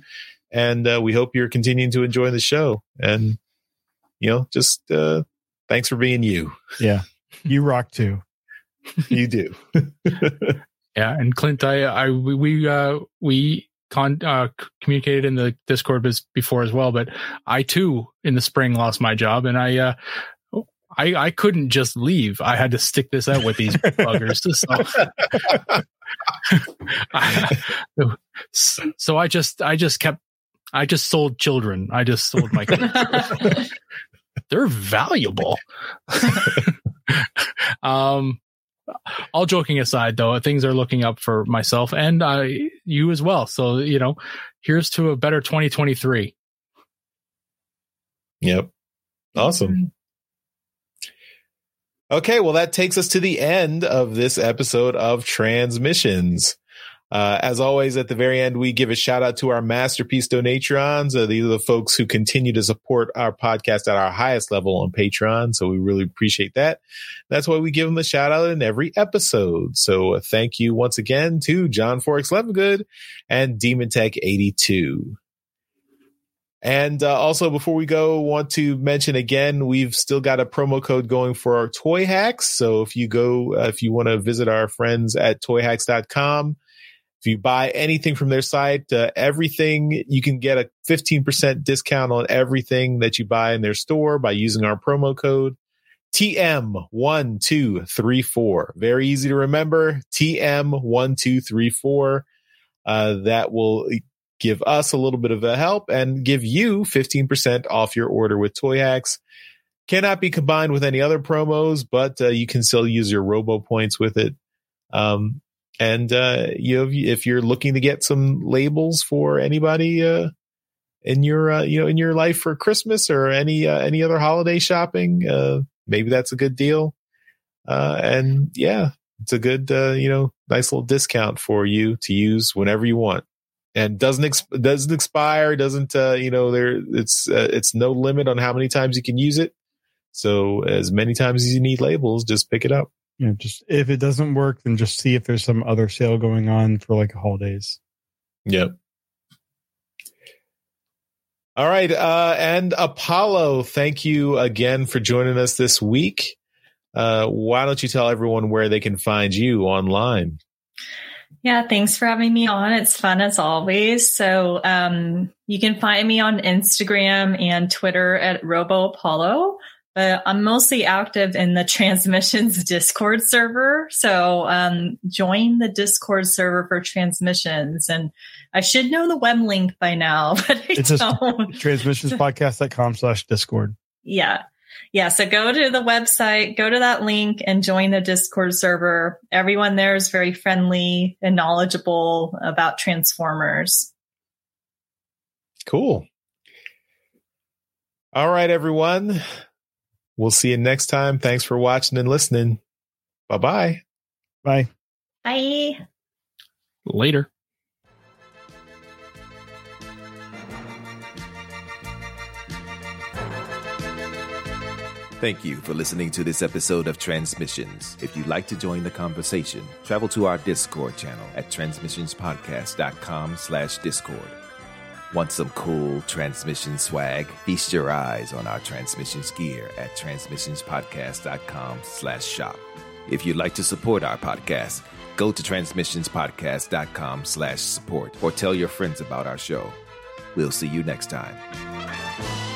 S2: and uh, we hope you're continuing to enjoy the show. And you know, just uh, thanks for being you.
S3: Yeah. You rock too. *laughs*
S2: You do. *laughs*
S1: Yeah, and Clint, I, I, we, we, uh, we con, uh, communicated in the Discord bes- before as well, but I too in the spring lost my job, and I, uh, I, I couldn't just leave. I had to stick this out with these *laughs* buggers. So, so I just, I just kept, I just sold children. I just sold my kids. *laughs* they're valuable. *laughs* um, all joking aside, though, things are looking up for myself and uh, you as well. So you know, here's to a better 2023.
S2: Yep. Awesome. Okay, well, that takes us to the end of this episode of Transmissions. Uh, as always, at the very end, we give a shout out to our masterpiece donatrons. Uh, these are the folks who continue to support our podcast at our highest level on Patreon. So we really appreciate that. That's why we give them a shout out in every episode. So uh, thank you once again to John Forex Levengood and Demon Tech 82. And uh, also, before we go, want to mention again, we've still got a promo code going for our toy hacks. So if you go, uh, if you want to visit our friends at toyhacks.com, If you buy anything from their site, uh, everything you can get a 15% discount on everything that you buy in their store by using our promo code TM1234. Very easy to remember. TM1234. Uh, that will give us a little bit of a help and give you 15% off your order with Toy Hacks. Cannot be combined with any other promos, but uh, you can still use your Robo points with it. Um, and uh, you know, if you're looking to get some labels for anybody uh, in your uh, you know in your life for Christmas or any uh, any other holiday shopping, uh, maybe that's a good deal. Uh, and yeah, it's a good uh, you know nice little discount for you to use whenever you want. And doesn't ex- doesn't expire, doesn't uh, you know there it's uh, it's no limit on how many times you can use it. So as many times as you need labels, just pick it up.
S3: You know, just if it doesn't work, then just see if there's some other sale going on for like holidays.
S2: Yep. All right. Uh, and Apollo, thank you again for joining us this week. Uh, why don't you tell everyone where they can find you online?
S4: Yeah, thanks for having me on. It's fun as always. So um, you can find me on Instagram and Twitter at Robo Apollo but I'm mostly active in the transmissions *laughs* Discord server. So um, join the Discord server for transmissions. And I should know the web link by now, *laughs* but I
S3: it's
S4: don't. *laughs*
S3: transmissionspodcast.com slash Discord.
S4: Yeah. Yeah. So go to the website, go to that link and join the Discord server. Everyone there is very friendly and knowledgeable about Transformers.
S2: Cool. All right, everyone. We'll see you next time. Thanks for watching and listening. Bye-bye.
S3: Bye.
S4: Bye.
S1: Later.
S5: Thank you for listening to this episode of Transmissions. If you'd like to join the conversation, travel to our Discord channel at transmissionspodcast.com slash Discord. Want some cool transmission swag? Feast your eyes on our transmissions gear at transmissionspodcast.com slash shop. If you'd like to support our podcast, go to transmissionspodcast.com slash support or tell your friends about our show. We'll see you next time.